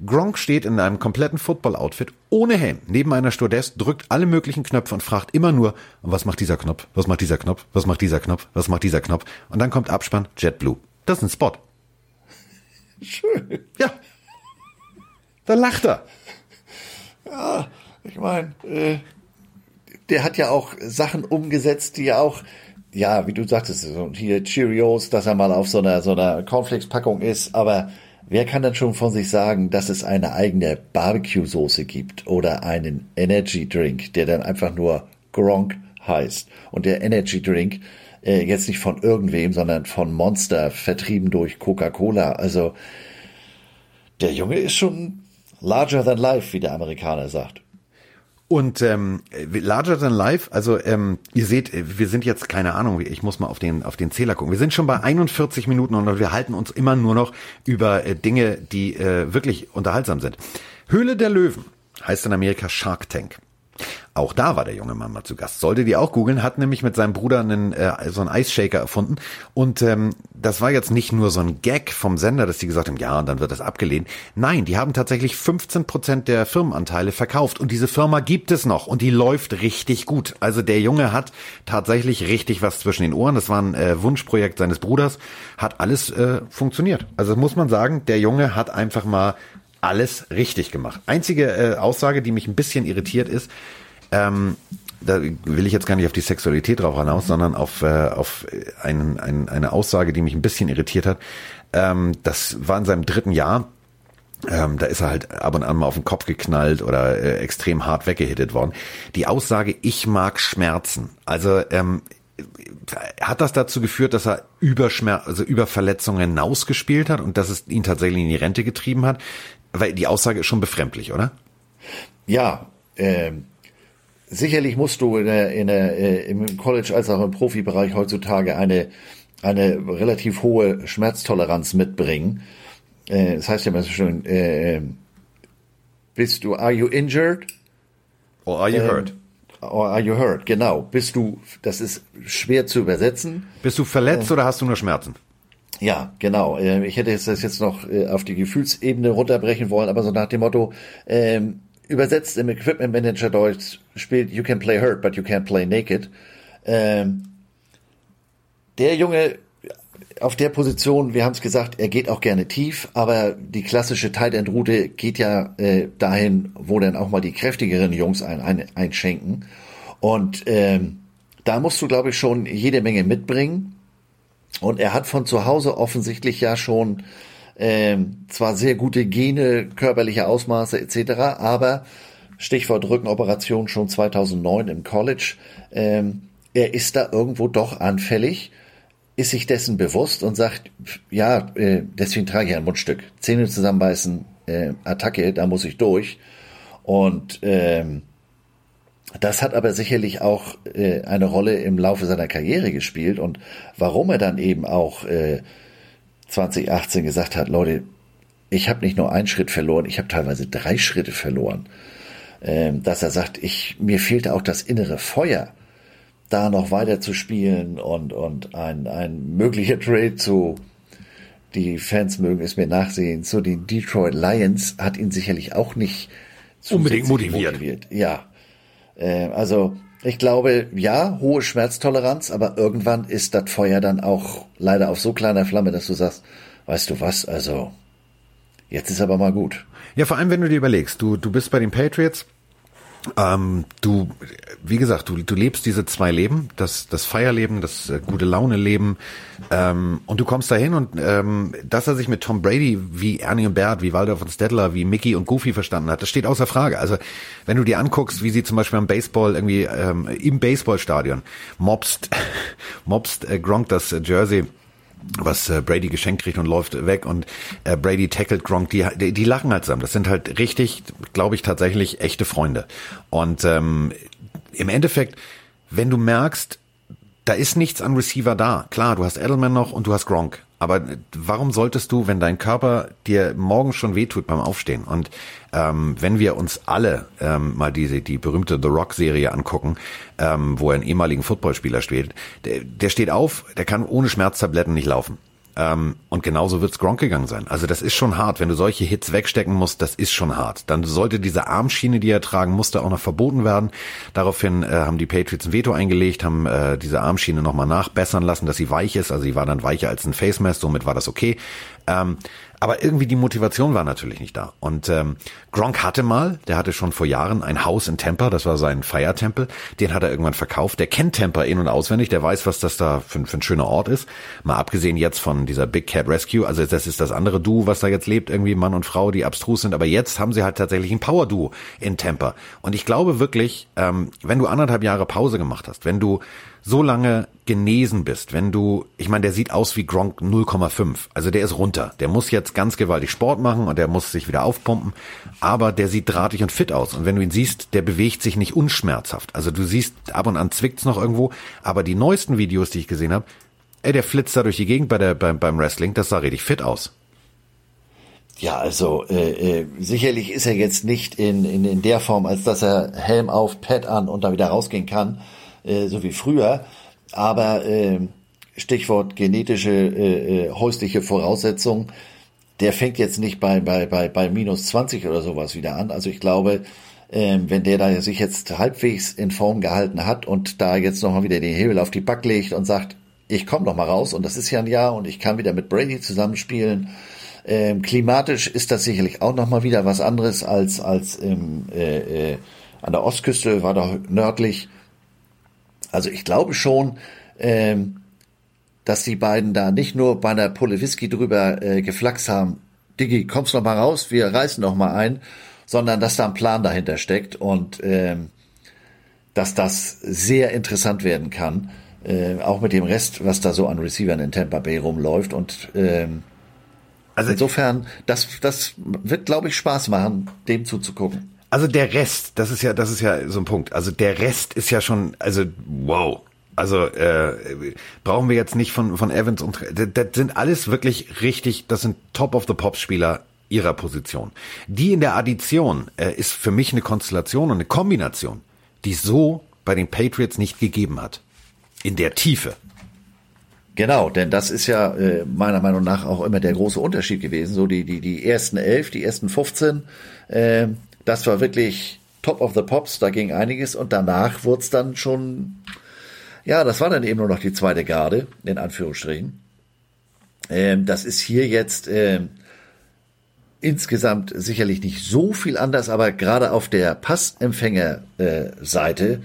Gronk steht in einem kompletten Football-Outfit ohne Helm neben einer Stewardess, drückt alle möglichen Knöpfe und fragt immer nur, was macht dieser Knopf? Was macht dieser Knopf? Was macht dieser Knopf? Was macht dieser Knopf? Und dann kommt Abspann JetBlue. Das ist ein Spot. Schön. Ja. Da lacht er. Ja, ich meine, äh, der hat ja auch Sachen umgesetzt, die ja auch ja, wie du sagtest, hier Cheerios, dass er mal auf so einer, so einer Cornflakes-Packung ist, aber wer kann dann schon von sich sagen, dass es eine eigene Barbecue-Soße gibt oder einen Energy-Drink, der dann einfach nur Gronk heißt? Und der Energy-Drink äh, jetzt nicht von irgendwem, sondern von Monster, vertrieben durch Coca-Cola, also der Junge ist schon larger than life, wie der Amerikaner sagt. Und ähm, Larger Than Life, also ähm, ihr seht, wir sind jetzt, keine Ahnung, ich muss mal auf den, auf den Zähler gucken. Wir sind schon bei 41 Minuten und wir halten uns immer nur noch über äh, Dinge, die äh, wirklich unterhaltsam sind. Höhle der Löwen heißt in Amerika Shark Tank. Auch da war der junge Mann mal zu Gast. Solltet ihr auch googeln, hat nämlich mit seinem Bruder einen, äh, so einen Eisshaker erfunden. Und ähm, das war jetzt nicht nur so ein Gag vom Sender, dass die gesagt haben, ja, und dann wird das abgelehnt. Nein, die haben tatsächlich 15 Prozent der Firmenanteile verkauft. Und diese Firma gibt es noch und die läuft richtig gut. Also der Junge hat tatsächlich richtig was zwischen den Ohren. Das war ein äh, Wunschprojekt seines Bruders. Hat alles äh, funktioniert. Also muss man sagen, der Junge hat einfach mal alles richtig gemacht. Einzige äh, Aussage, die mich ein bisschen irritiert ist, ähm, da will ich jetzt gar nicht auf die Sexualität drauf hinaus, sondern auf, äh, auf einen, ein, eine Aussage, die mich ein bisschen irritiert hat. Ähm, das war in seinem dritten Jahr. Ähm, da ist er halt ab und an mal auf den Kopf geknallt oder äh, extrem hart weggehittet worden. Die Aussage, ich mag Schmerzen. Also ähm, hat das dazu geführt, dass er über Schmerz, also über Verletzungen hinausgespielt hat und dass es ihn tatsächlich in die Rente getrieben hat? Weil die Aussage ist schon befremdlich, oder? Ja, ähm, sicherlich musst du in der, in der, äh, im College als auch im Profibereich heutzutage eine, eine relativ hohe Schmerztoleranz mitbringen. Äh, das heißt ja immer so schön, äh, bist du, are you injured? Or are you ähm, hurt? Or are you hurt? Genau. Bist du, das ist schwer zu übersetzen. Bist du verletzt äh, oder hast du nur Schmerzen? Ja, genau. Ähm, ich hätte das jetzt noch äh, auf die Gefühlsebene runterbrechen wollen, aber so nach dem Motto, ähm, übersetzt im Equipment Manager Deutsch spielt You can play hurt, but you can't play naked. Ähm, der Junge auf der Position, wir haben es gesagt, er geht auch gerne tief, aber die klassische Tight End Route geht ja äh, dahin, wo dann auch mal die kräftigeren Jungs ein, ein, einschenken. Und ähm, da musst du, glaube ich, schon jede Menge mitbringen. Und er hat von zu Hause offensichtlich ja schon ähm, zwar sehr gute Gene, körperliche Ausmaße etc., aber Stichwort Rückenoperation schon 2009 im College, ähm, er ist da irgendwo doch anfällig, ist sich dessen bewusst und sagt, ja, äh, deswegen trage ich ein Mundstück. Zähne zusammenbeißen, äh, Attacke, da muss ich durch. Und ähm, das hat aber sicherlich auch äh, eine Rolle im Laufe seiner Karriere gespielt und warum er dann eben auch äh, 2018 gesagt hat, Leute, ich habe nicht nur einen Schritt verloren, ich habe teilweise drei Schritte verloren. Ähm, dass er sagt, ich mir fehlte auch das innere Feuer, da noch weiter zu spielen und und ein ein möglicher Trade zu die Fans mögen es mir nachsehen, zu den Detroit Lions hat ihn sicherlich auch nicht unbedingt motiviert. motiviert. Ja, äh, also ich glaube, ja, hohe Schmerztoleranz, aber irgendwann ist das Feuer dann auch leider auf so kleiner Flamme, dass du sagst, weißt du was, also jetzt ist aber mal gut. Ja, vor allem, wenn du dir überlegst, du, du bist bei den Patriots, Ähm, du, wie gesagt, du, du lebst diese zwei Leben, das, das Feierleben, das äh, gute Laune-Leben, ähm, und du kommst dahin und ähm, dass er sich mit Tom Brady wie Ernie und Bert, wie Walter von Stedler, wie Mickey und Goofy verstanden hat, das steht außer Frage. Also wenn du dir anguckst, wie sie zum Beispiel am Baseball irgendwie ähm, im Baseballstadion mobst, mobst äh, Gronk das äh, Jersey was äh, Brady geschenkt kriegt und läuft weg und äh, Brady tackelt Gronk, die, die, die lachen halt zusammen. Das sind halt richtig, glaube ich, tatsächlich echte Freunde. Und ähm, im Endeffekt, wenn du merkst, da ist nichts an Receiver da. Klar, du hast Edelman noch und du hast Gronk. Aber warum solltest du, wenn dein Körper dir morgen schon wehtut beim Aufstehen? Und ähm, wenn wir uns alle ähm, mal diese die berühmte The Rock Serie angucken, ähm, wo er einen ehemaligen Footballspieler steht, der, der steht auf, der kann ohne Schmerztabletten nicht laufen. Ähm, und genauso wird's Gronk gegangen sein. Also das ist schon hart. Wenn du solche Hits wegstecken musst, das ist schon hart. Dann sollte diese Armschiene, die er tragen musste, auch noch verboten werden. Daraufhin äh, haben die Patriots ein Veto eingelegt, haben äh, diese Armschiene nochmal nachbessern lassen, dass sie weich ist. Also sie war dann weicher als ein Face Mask, somit war das okay. Ähm, aber irgendwie die Motivation war natürlich nicht da. Und ähm, Gronk hatte mal, der hatte schon vor Jahren ein Haus in Tampa, das war sein Feiertempel, den hat er irgendwann verkauft. Der kennt Tampa in- und auswendig, der weiß, was das da für, für ein schöner Ort ist. Mal abgesehen jetzt von dieser Big Cat Rescue, also das ist das andere Duo, was da jetzt lebt, irgendwie Mann und Frau, die abstrus sind. Aber jetzt haben sie halt tatsächlich ein Power-Duo in Tampa. Und ich glaube wirklich, ähm, wenn du anderthalb Jahre Pause gemacht hast, wenn du so lange genesen bist, wenn du, ich meine, der sieht aus wie Gronk 0,5, also der ist runter. Der muss jetzt ganz gewaltig Sport machen und der muss sich wieder aufpumpen, aber der sieht drahtig und fit aus. Und wenn du ihn siehst, der bewegt sich nicht unschmerzhaft. Also du siehst, ab und an zwickt's noch irgendwo, aber die neuesten Videos, die ich gesehen habe, ey, der flitzt da durch die Gegend bei der, beim, beim Wrestling, das sah richtig fit aus. Ja, also äh, äh, sicherlich ist er jetzt nicht in, in, in der Form, als dass er Helm auf, Pad an und dann wieder rausgehen kann, äh, so wie früher. Aber äh, Stichwort genetische, äh, äh, häusliche Voraussetzung, der fängt jetzt nicht bei, bei, bei, bei minus 20 oder sowas wieder an. Also ich glaube, äh, wenn der da sich jetzt halbwegs in Form gehalten hat und da jetzt nochmal wieder den Hebel auf die Back legt und sagt, ich komme noch mal raus und das ist ja ein Jahr und ich kann wieder mit Brady zusammenspielen. Ähm, klimatisch ist das sicherlich auch noch mal wieder was anderes als als im, äh, äh, an der Ostküste war da nördlich. Also ich glaube schon, ähm, dass die beiden da nicht nur bei einer Pulle Whisky drüber äh, geflaxt haben, Diggi, kommst noch mal raus, wir reißen noch mal ein, sondern dass da ein Plan dahinter steckt und ähm, dass das sehr interessant werden kann, äh, auch mit dem Rest, was da so an Receivern in Tampa Bay rumläuft und ähm, also insofern, das, das wird, glaube ich, Spaß machen, dem zuzugucken. Also der Rest, das ist ja, das ist ja so ein Punkt. Also der Rest ist ja schon, also wow. Also äh, brauchen wir jetzt nicht von von Evans und das sind alles wirklich richtig. Das sind Top of the Pops Spieler ihrer Position. Die in der Addition äh, ist für mich eine Konstellation und eine Kombination, die so bei den Patriots nicht gegeben hat. In der Tiefe. Genau, denn das ist ja äh, meiner Meinung nach auch immer der große Unterschied gewesen. So die, die, die ersten elf, die ersten 15, äh, das war wirklich Top of the Pops, da ging einiges und danach wurde es dann schon, ja, das war dann eben nur noch die zweite Garde, in Anführungsstrichen. Ähm, das ist hier jetzt äh, insgesamt sicherlich nicht so viel anders, aber gerade auf der Passempfängerseite, äh,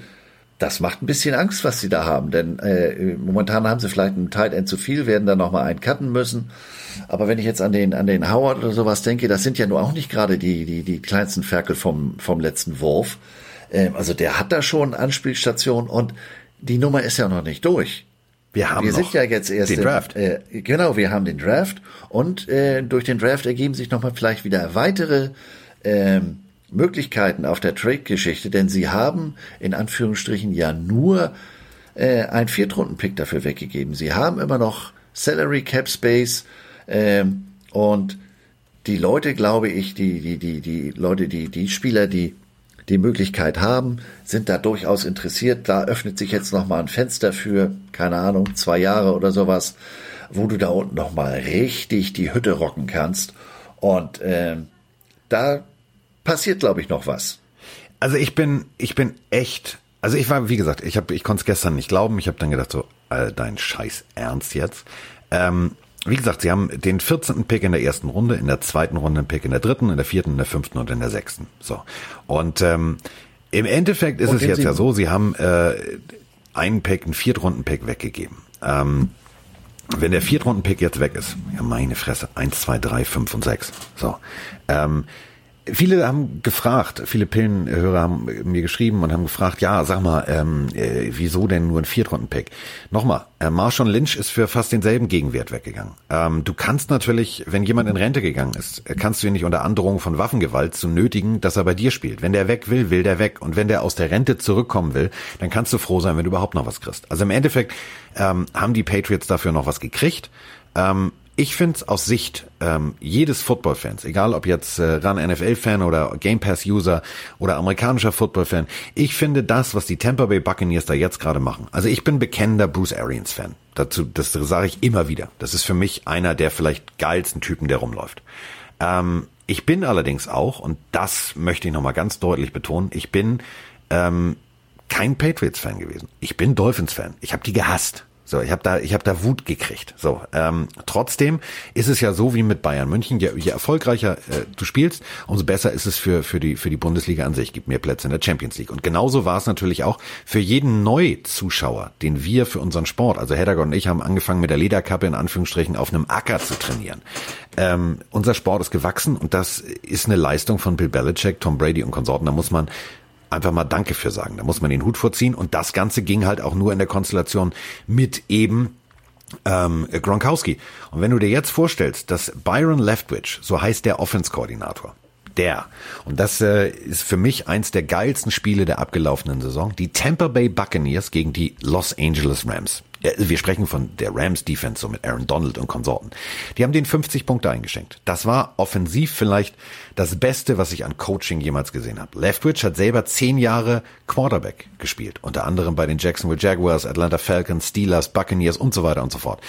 das macht ein bisschen Angst, was sie da haben, denn äh, momentan haben sie vielleicht einen Tight End zu viel, werden dann nochmal einen cutten müssen. Aber wenn ich jetzt an den, an den Howard oder sowas denke, das sind ja nur auch nicht gerade die, die, die kleinsten Ferkel vom, vom letzten Wurf. Ähm, also der hat da schon Anspielstation und die Nummer ist ja noch nicht durch. Wir haben wir sind ja jetzt erst den Draft. In, äh, genau, wir haben den Draft und äh, durch den Draft ergeben sich nochmal vielleicht wieder weitere ähm, Möglichkeiten auf der Trade-Geschichte, denn sie haben in Anführungsstrichen ja nur äh, einen Viertrunden-Pick dafür weggegeben. Sie haben immer noch Salary Cap Space ähm, und die Leute, glaube ich, die, die, die, die Leute, die, die Spieler, die die Möglichkeit haben, sind da durchaus interessiert. Da öffnet sich jetzt nochmal ein Fenster für, keine Ahnung, zwei Jahre oder sowas, wo du da unten nochmal richtig die Hütte rocken kannst. Und ähm, da passiert, glaube ich, noch was. Also ich bin, ich bin echt, also ich war, wie gesagt, ich habe, ich konnte es gestern nicht glauben. Ich habe dann gedacht so, all dein Scheiß Ernst jetzt. Ähm, wie gesagt, sie haben den 14. Pick in der ersten Runde, in der zweiten Runde einen Pick in der dritten, in der vierten, in der fünften und in der sechsten. So. Und ähm, Im Endeffekt ist Und es jetzt ja so, sie haben äh, einen Pick, einen Viertrunden-Pick weggegeben. Ähm, wenn der Viertrunden-Pick jetzt weg ist, ja meine Fresse, eins, zwei, drei, fünf und sechs. So. Ähm, Viele haben gefragt, viele Pillenhörer haben mir geschrieben und haben gefragt, ja, sag mal, ähm, äh, wieso denn nur ein Viertrunden-Pick? Nochmal, äh, Marshawn Lynch ist für fast denselben Gegenwert weggegangen. Ähm, du kannst natürlich, wenn jemand in Rente gegangen ist, kannst du ihn nicht unter Androhung von Waffengewalt zu nötigen, dass er bei dir spielt. Wenn der weg will, will der weg. Und wenn der aus der Rente zurückkommen will, dann kannst du froh sein, wenn du überhaupt noch was kriegst. Also im Endeffekt ähm, haben die Patriots dafür noch was gekriegt. Ähm, ich finde es aus Sicht ähm, jedes Football-Fans, egal ob jetzt äh, ran NFL-Fan oder Game Pass-User oder amerikanischer Football-Fan, ich finde das, was die Tampa Bay Buccaneers da jetzt gerade machen. Also ich bin bekennender Bruce Arians-Fan. Dazu, das sage ich immer wieder. Das ist für mich einer der vielleicht geilsten Typen, der rumläuft. Ähm, ich bin allerdings auch, und das möchte ich nochmal ganz deutlich betonen, ich bin ähm, kein Patriots-Fan gewesen. Ich bin Dolphins-Fan. Ich habe die gehasst. So, ich habe da, ich habe da Wut gekriegt. So, ähm, trotzdem ist es ja so wie mit Bayern München. Je, je erfolgreicher äh, du spielst, umso besser ist es für für die für die Bundesliga an sich. Gibt mehr Plätze in der Champions League. Und genauso war es natürlich auch für jeden Neuzuschauer, den wir für unseren Sport, also Heddergott und ich haben angefangen mit der Lederkappe in Anführungsstrichen auf einem Acker zu trainieren. Ähm, unser Sport ist gewachsen und das ist eine Leistung von Bill Belichick, Tom Brady und Konsorten. Da muss man einfach mal Danke für sagen. Da muss man den Hut vorziehen. Und das Ganze ging halt auch nur in der Konstellation mit eben ähm, Gronkowski. Und wenn du dir jetzt vorstellst, dass Byron Leftwich, so heißt der Offense-Koordinator, der, und das äh, ist für mich eins der geilsten Spiele der abgelaufenen Saison, die Tampa Bay Buccaneers gegen die Los Angeles Rams wir sprechen von der Rams Defense so mit Aaron Donald und Konsorten. Die haben den 50 Punkte eingeschenkt. Das war offensiv vielleicht das Beste, was ich an Coaching jemals gesehen habe. Leftwich hat selber zehn Jahre Quarterback gespielt, unter anderem bei den Jacksonville Jaguars, Atlanta Falcons, Steelers, Buccaneers und so weiter und so fort.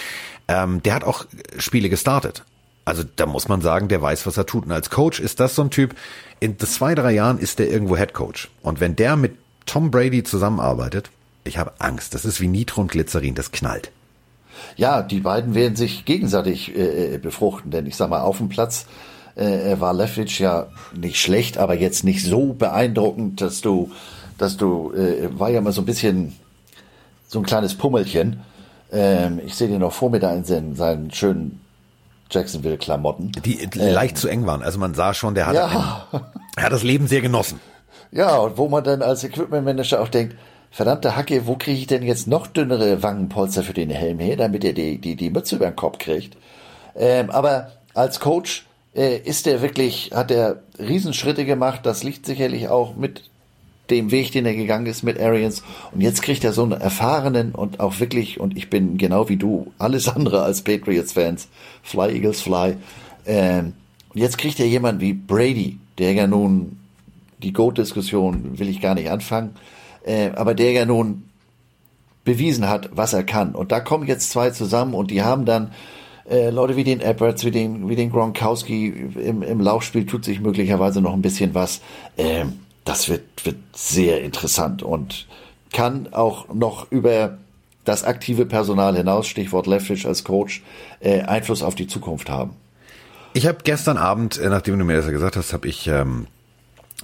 Ähm, der hat auch Spiele gestartet. Also da muss man sagen, der weiß, was er tut. Und als Coach ist das so ein Typ, in zwei, drei Jahren ist der irgendwo Head Coach. Und wenn der mit Tom Brady zusammenarbeitet, ich habe Angst. Das ist wie Nitro und Glycerin, das knallt. Ja, die beiden werden sich gegenseitig äh, äh befruchten, denn ich sag mal, auf dem Platz äh, war Leftwich ja nicht schlecht, aber jetzt nicht so beeindruckend, dass du, dass du, äh, war ja mal so ein bisschen so ein kleines Pummelchen. Ähm, ich sehe den noch vor mir da in seinen, seinen schönen Jacksonville-Klamotten. Die ähm, leicht zu eng waren. Also man sah schon, der hat, ja. ein, er hat das Leben sehr genossen. Ja, und wo man dann als Equipment Manager auch denkt, verdammte Hacke, wo kriege ich denn jetzt noch dünnere Wangenpolster für den Helm her, damit er die, die, die Mütze über den Kopf kriegt? Ähm, aber als Coach äh, ist er wirklich, hat er Riesenschritte gemacht. Das liegt sicherlich auch mit dem Weg, den er gegangen ist mit Arians. Und jetzt kriegt er so einen erfahrenen und auch wirklich, und ich bin genau wie du, alles andere als Patriots-Fans, Fly Eagles Fly. Ähm, und jetzt kriegt er jemanden wie Brady, der ja nun die Goat-Diskussion will ich gar nicht anfangen äh, aber der ja nun bewiesen hat, was er kann. Und da kommen jetzt zwei zusammen und die haben dann äh, Leute wie den Edwards, wie den, wie den Gronkowski im, im Laufspiel tut sich möglicherweise noch ein bisschen was. Äh, das wird, wird sehr interessant und kann auch noch über das aktive Personal hinaus, Stichwort Leftwich als Coach, äh, Einfluss auf die Zukunft haben. Ich habe gestern Abend, äh, nachdem du mir das ja gesagt hast, habe ich ähm,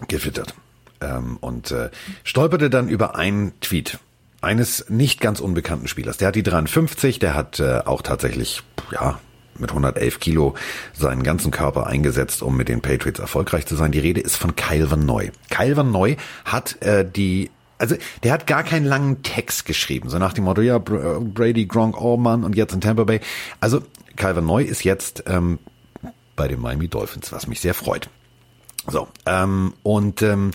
gefittert ähm, und äh, stolperte dann über einen Tweet eines nicht ganz unbekannten Spielers. Der hat die 53, der hat äh, auch tatsächlich, ja, mit 111 Kilo seinen ganzen Körper eingesetzt, um mit den Patriots erfolgreich zu sein. Die Rede ist von Kyle Van Noy. Kyle Van Noy hat äh, die also der hat gar keinen langen Text geschrieben, so nach dem Motto, ja, Brady, Gronk, Allman und jetzt in Tampa Bay. Also Van Noy ist jetzt ähm, bei den Miami Dolphins, was mich sehr freut. So, ähm, und ähm,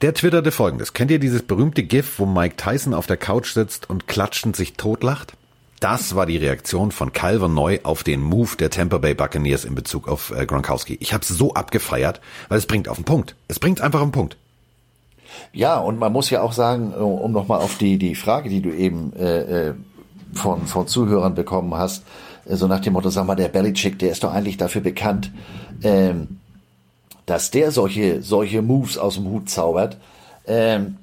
der twitterte folgendes. Kennt ihr dieses berühmte GIF, wo Mike Tyson auf der Couch sitzt und klatschend sich totlacht? Das war die Reaktion von Calvin Neu auf den Move der Tampa Bay Buccaneers in Bezug auf äh, Gronkowski. Ich habe so abgefeiert, weil es bringt auf den Punkt. Es bringt einfach auf den Punkt. Ja, und man muss ja auch sagen, um nochmal auf die, die Frage, die du eben äh, äh, von, von Zuhörern bekommen hast, äh, so nach dem Motto, sag mal, der Belichick, der ist doch eigentlich dafür bekannt, ähm, dass der solche, solche Moves aus dem Hut zaubert. Ähm,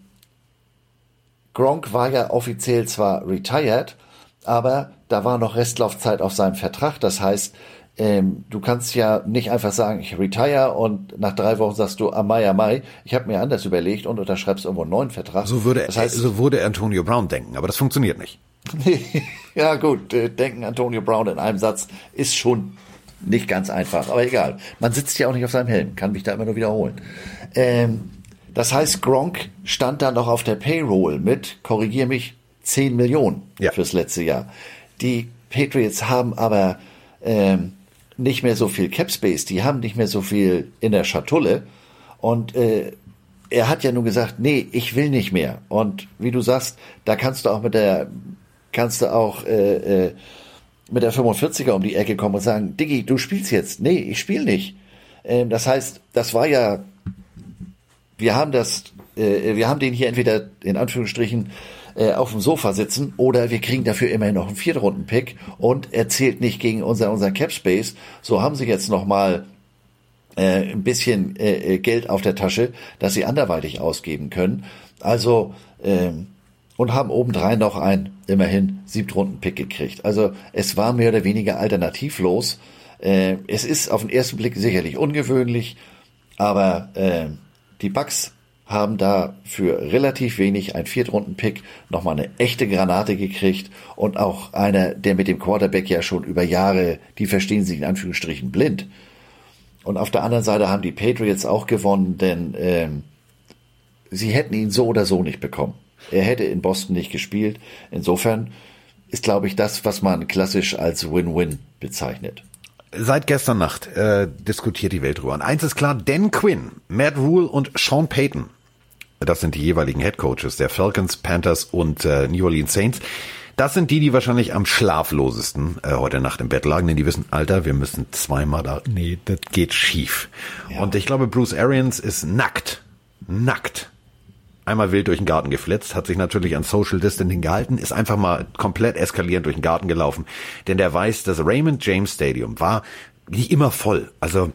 Gronk war ja offiziell zwar retired, aber da war noch Restlaufzeit auf seinem Vertrag. Das heißt, ähm, du kannst ja nicht einfach sagen, ich retire und nach drei Wochen sagst du, amai, amai, ich habe mir anders überlegt und unterschreibst irgendwo einen neuen Vertrag. So würde, das heißt, so würde Antonio Brown denken, aber das funktioniert nicht. ja gut, äh, denken Antonio Brown in einem Satz ist schon nicht ganz einfach, aber egal. Man sitzt ja auch nicht auf seinem Helm, kann mich da immer nur wiederholen. Ähm, das heißt, Gronk stand da noch auf der Payroll mit, korrigier mich, 10 Millionen ja. fürs letzte Jahr. Die Patriots haben aber ähm, nicht mehr so viel Cap Space, die haben nicht mehr so viel in der Schatulle. Und äh, er hat ja nun gesagt, nee, ich will nicht mehr. Und wie du sagst, da kannst du auch mit der, kannst du auch äh, äh, mit der 45er um die Ecke kommen und sagen, Diggi, du spielst jetzt. Nee, ich spiele nicht. Ähm, das heißt, das war ja, wir haben das, äh, wir haben den hier entweder in Anführungsstrichen äh, auf dem Sofa sitzen oder wir kriegen dafür immerhin noch einen Viertrunden-Pick und er zählt nicht gegen unser, unser Cap Space. So haben sie jetzt noch mal äh, ein bisschen äh, äh, Geld auf der Tasche, das sie anderweitig ausgeben können. Also ähm, und haben obendrein noch ein immerhin Siebtrunden-Pick gekriegt. Also es war mehr oder weniger alternativlos. Äh, es ist auf den ersten Blick sicherlich ungewöhnlich, aber äh, die Bucks haben da für relativ wenig ein Viertrunden-Pick nochmal eine echte Granate gekriegt und auch einer, der mit dem Quarterback ja schon über Jahre, die verstehen sich in Anführungsstrichen blind. Und auf der anderen Seite haben die Patriots auch gewonnen, denn ähm, sie hätten ihn so oder so nicht bekommen. Er hätte in Boston nicht gespielt. Insofern ist, glaube ich, das, was man klassisch als Win-Win bezeichnet. Seit gestern Nacht äh, diskutiert die Welt drüber. Und eins ist klar, Dan Quinn, Matt Rule und Sean Payton das sind die jeweiligen Head Coaches der Falcons, Panthers und äh, New Orleans Saints. Das sind die, die wahrscheinlich am schlaflosesten äh, heute Nacht im Bett lagen, denn die wissen, Alter, wir müssen zweimal da. Nee, das geht schief. Ja. Und ich glaube, Bruce Arians ist nackt. Nackt. Einmal wild durch den Garten geflitzt, hat sich natürlich an Social Distancing gehalten, ist einfach mal komplett eskalierend durch den Garten gelaufen. Denn der weiß, das Raymond James Stadium war nicht immer voll. Also,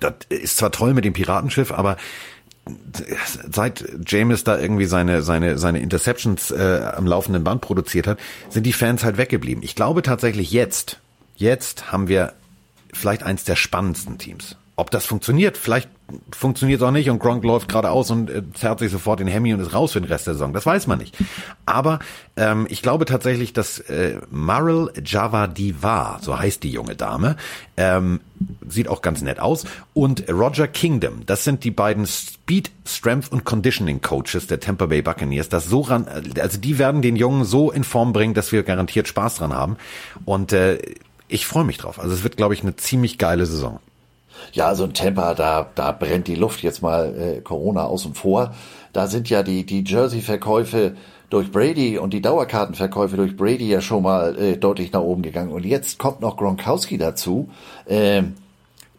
das ist zwar toll mit dem Piratenschiff, aber seit James da irgendwie seine seine seine Interceptions äh, am laufenden Band produziert hat, sind die Fans halt weggeblieben. Ich glaube tatsächlich jetzt, jetzt haben wir vielleicht eins der spannendsten Teams. Ob das funktioniert, vielleicht funktioniert es auch nicht und Gronk läuft geradeaus und äh, zerrt sich sofort den Hemi und ist raus für den Rest der Saison. Das weiß man nicht. Aber ähm, ich glaube tatsächlich, dass äh, Maril Javadiva, so heißt die junge Dame, ähm, sieht auch ganz nett aus, und Roger Kingdom, das sind die beiden Speed, Strength und Conditioning Coaches der Tampa Bay Buccaneers, das so ran, also die werden den Jungen so in Form bringen, dass wir garantiert Spaß dran haben. Und äh, ich freue mich drauf. Also es wird, glaube ich, eine ziemlich geile Saison. Ja, also ein Temper, da, da brennt die Luft jetzt mal äh, Corona außen vor. Da sind ja die, die Jersey-Verkäufe durch Brady und die Dauerkartenverkäufe durch Brady ja schon mal äh, deutlich nach oben gegangen. Und jetzt kommt noch Gronkowski dazu. Ähm,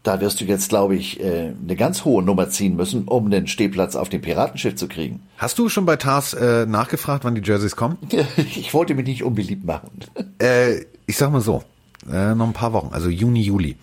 da wirst du jetzt, glaube ich, äh, eine ganz hohe Nummer ziehen müssen, um den Stehplatz auf dem Piratenschiff zu kriegen. Hast du schon bei Tars äh, nachgefragt, wann die Jerseys kommen? ich wollte mich nicht unbeliebt machen. äh, ich sag mal so, äh, noch ein paar Wochen, also Juni, Juli.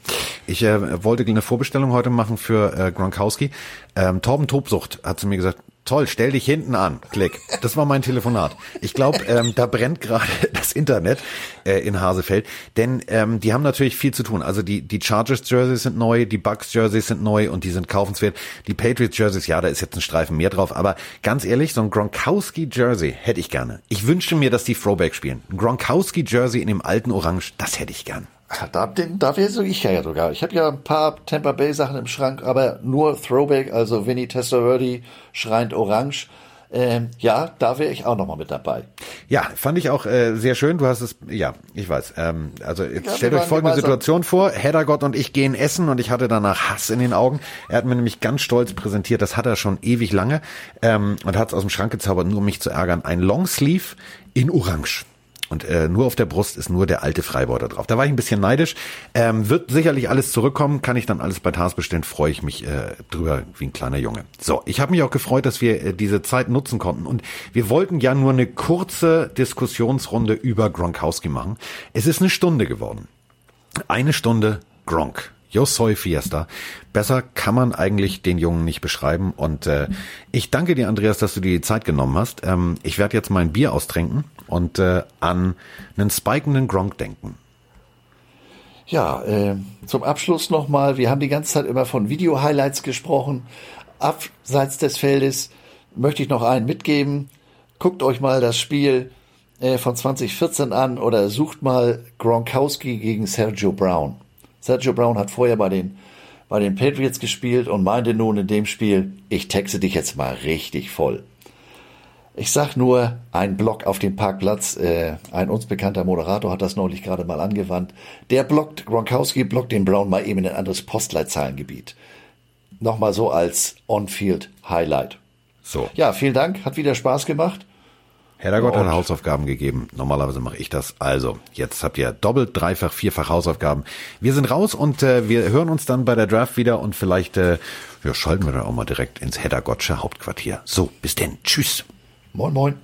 Ich äh, wollte eine Vorbestellung heute machen für äh, Gronkowski. Ähm, Torben Tobsucht hat zu mir gesagt, toll, stell dich hinten an. Klick. Das war mein Telefonat. Ich glaube, ähm, da brennt gerade das Internet äh, in Hasefeld, denn ähm, die haben natürlich viel zu tun. Also die die Chargers Jerseys sind neu, die Bucks Jerseys sind neu und die sind kaufenswert. Die Patriots Jerseys, ja, da ist jetzt ein Streifen mehr drauf, aber ganz ehrlich, so ein Gronkowski Jersey hätte ich gerne. Ich wünsche mir, dass die Throwback spielen. Ein Gronkowski Jersey in dem alten Orange, das hätte ich gern. Da, den, da wäre so ich ja sogar. Ich habe ja ein paar Tampa Bay Sachen im Schrank, aber nur Throwback, also Vinny Testaverde schreiend orange. Ähm, ja, da wäre ich auch nochmal mit dabei. Ja, fand ich auch äh, sehr schön. Du hast es, ja, ich weiß. Ähm, also jetzt ja, stellt euch folgende Situation vor. Heddergott und ich gehen essen und ich hatte danach Hass in den Augen. Er hat mir nämlich ganz stolz präsentiert, das hat er schon ewig lange ähm, und hat es aus dem Schrank gezaubert, nur um mich zu ärgern. Ein Longsleeve in Orange. Und äh, nur auf der Brust ist nur der alte Freibeuter drauf. Da war ich ein bisschen neidisch. Ähm, wird sicherlich alles zurückkommen. Kann ich dann alles bei Tars bestellen. Freue ich mich äh, drüber wie ein kleiner Junge. So, ich habe mich auch gefreut, dass wir äh, diese Zeit nutzen konnten. Und wir wollten ja nur eine kurze Diskussionsrunde über Gronkowski machen. Es ist eine Stunde geworden. Eine Stunde Gronk. Yo soy Fiesta. Besser kann man eigentlich den Jungen nicht beschreiben. Und äh, ich danke dir, Andreas, dass du dir die Zeit genommen hast. Ähm, ich werde jetzt mein Bier austrinken und äh, an einen spikenden Gronk denken. Ja, äh, zum Abschluss nochmal, wir haben die ganze Zeit immer von Video-Highlights gesprochen. Abseits des Feldes möchte ich noch einen mitgeben. Guckt euch mal das Spiel äh, von 2014 an oder sucht mal Gronkowski gegen Sergio Brown. Sergio Brown hat vorher bei den, bei den Patriots gespielt und meinte nun in dem Spiel, ich texte dich jetzt mal richtig voll. Ich sag nur, ein Block auf dem Parkplatz, äh, ein uns bekannter Moderator hat das neulich gerade mal angewandt. Der blockt, Gronkowski blockt den Brown mal eben in ein anderes Postleitzahlengebiet. Nochmal so als On-Field-Highlight. So. Ja, vielen Dank, hat wieder Spaß gemacht. Herr Gott hat Hausaufgaben gegeben. Normalerweise mache ich das. Also, jetzt habt ihr doppelt, dreifach, vierfach Hausaufgaben. Wir sind raus und äh, wir hören uns dann bei der Draft wieder und vielleicht äh, ja, schalten wir dann auch mal direkt ins Hedda Gottsche Hauptquartier. So, bis denn. Tschüss. Moin, moin.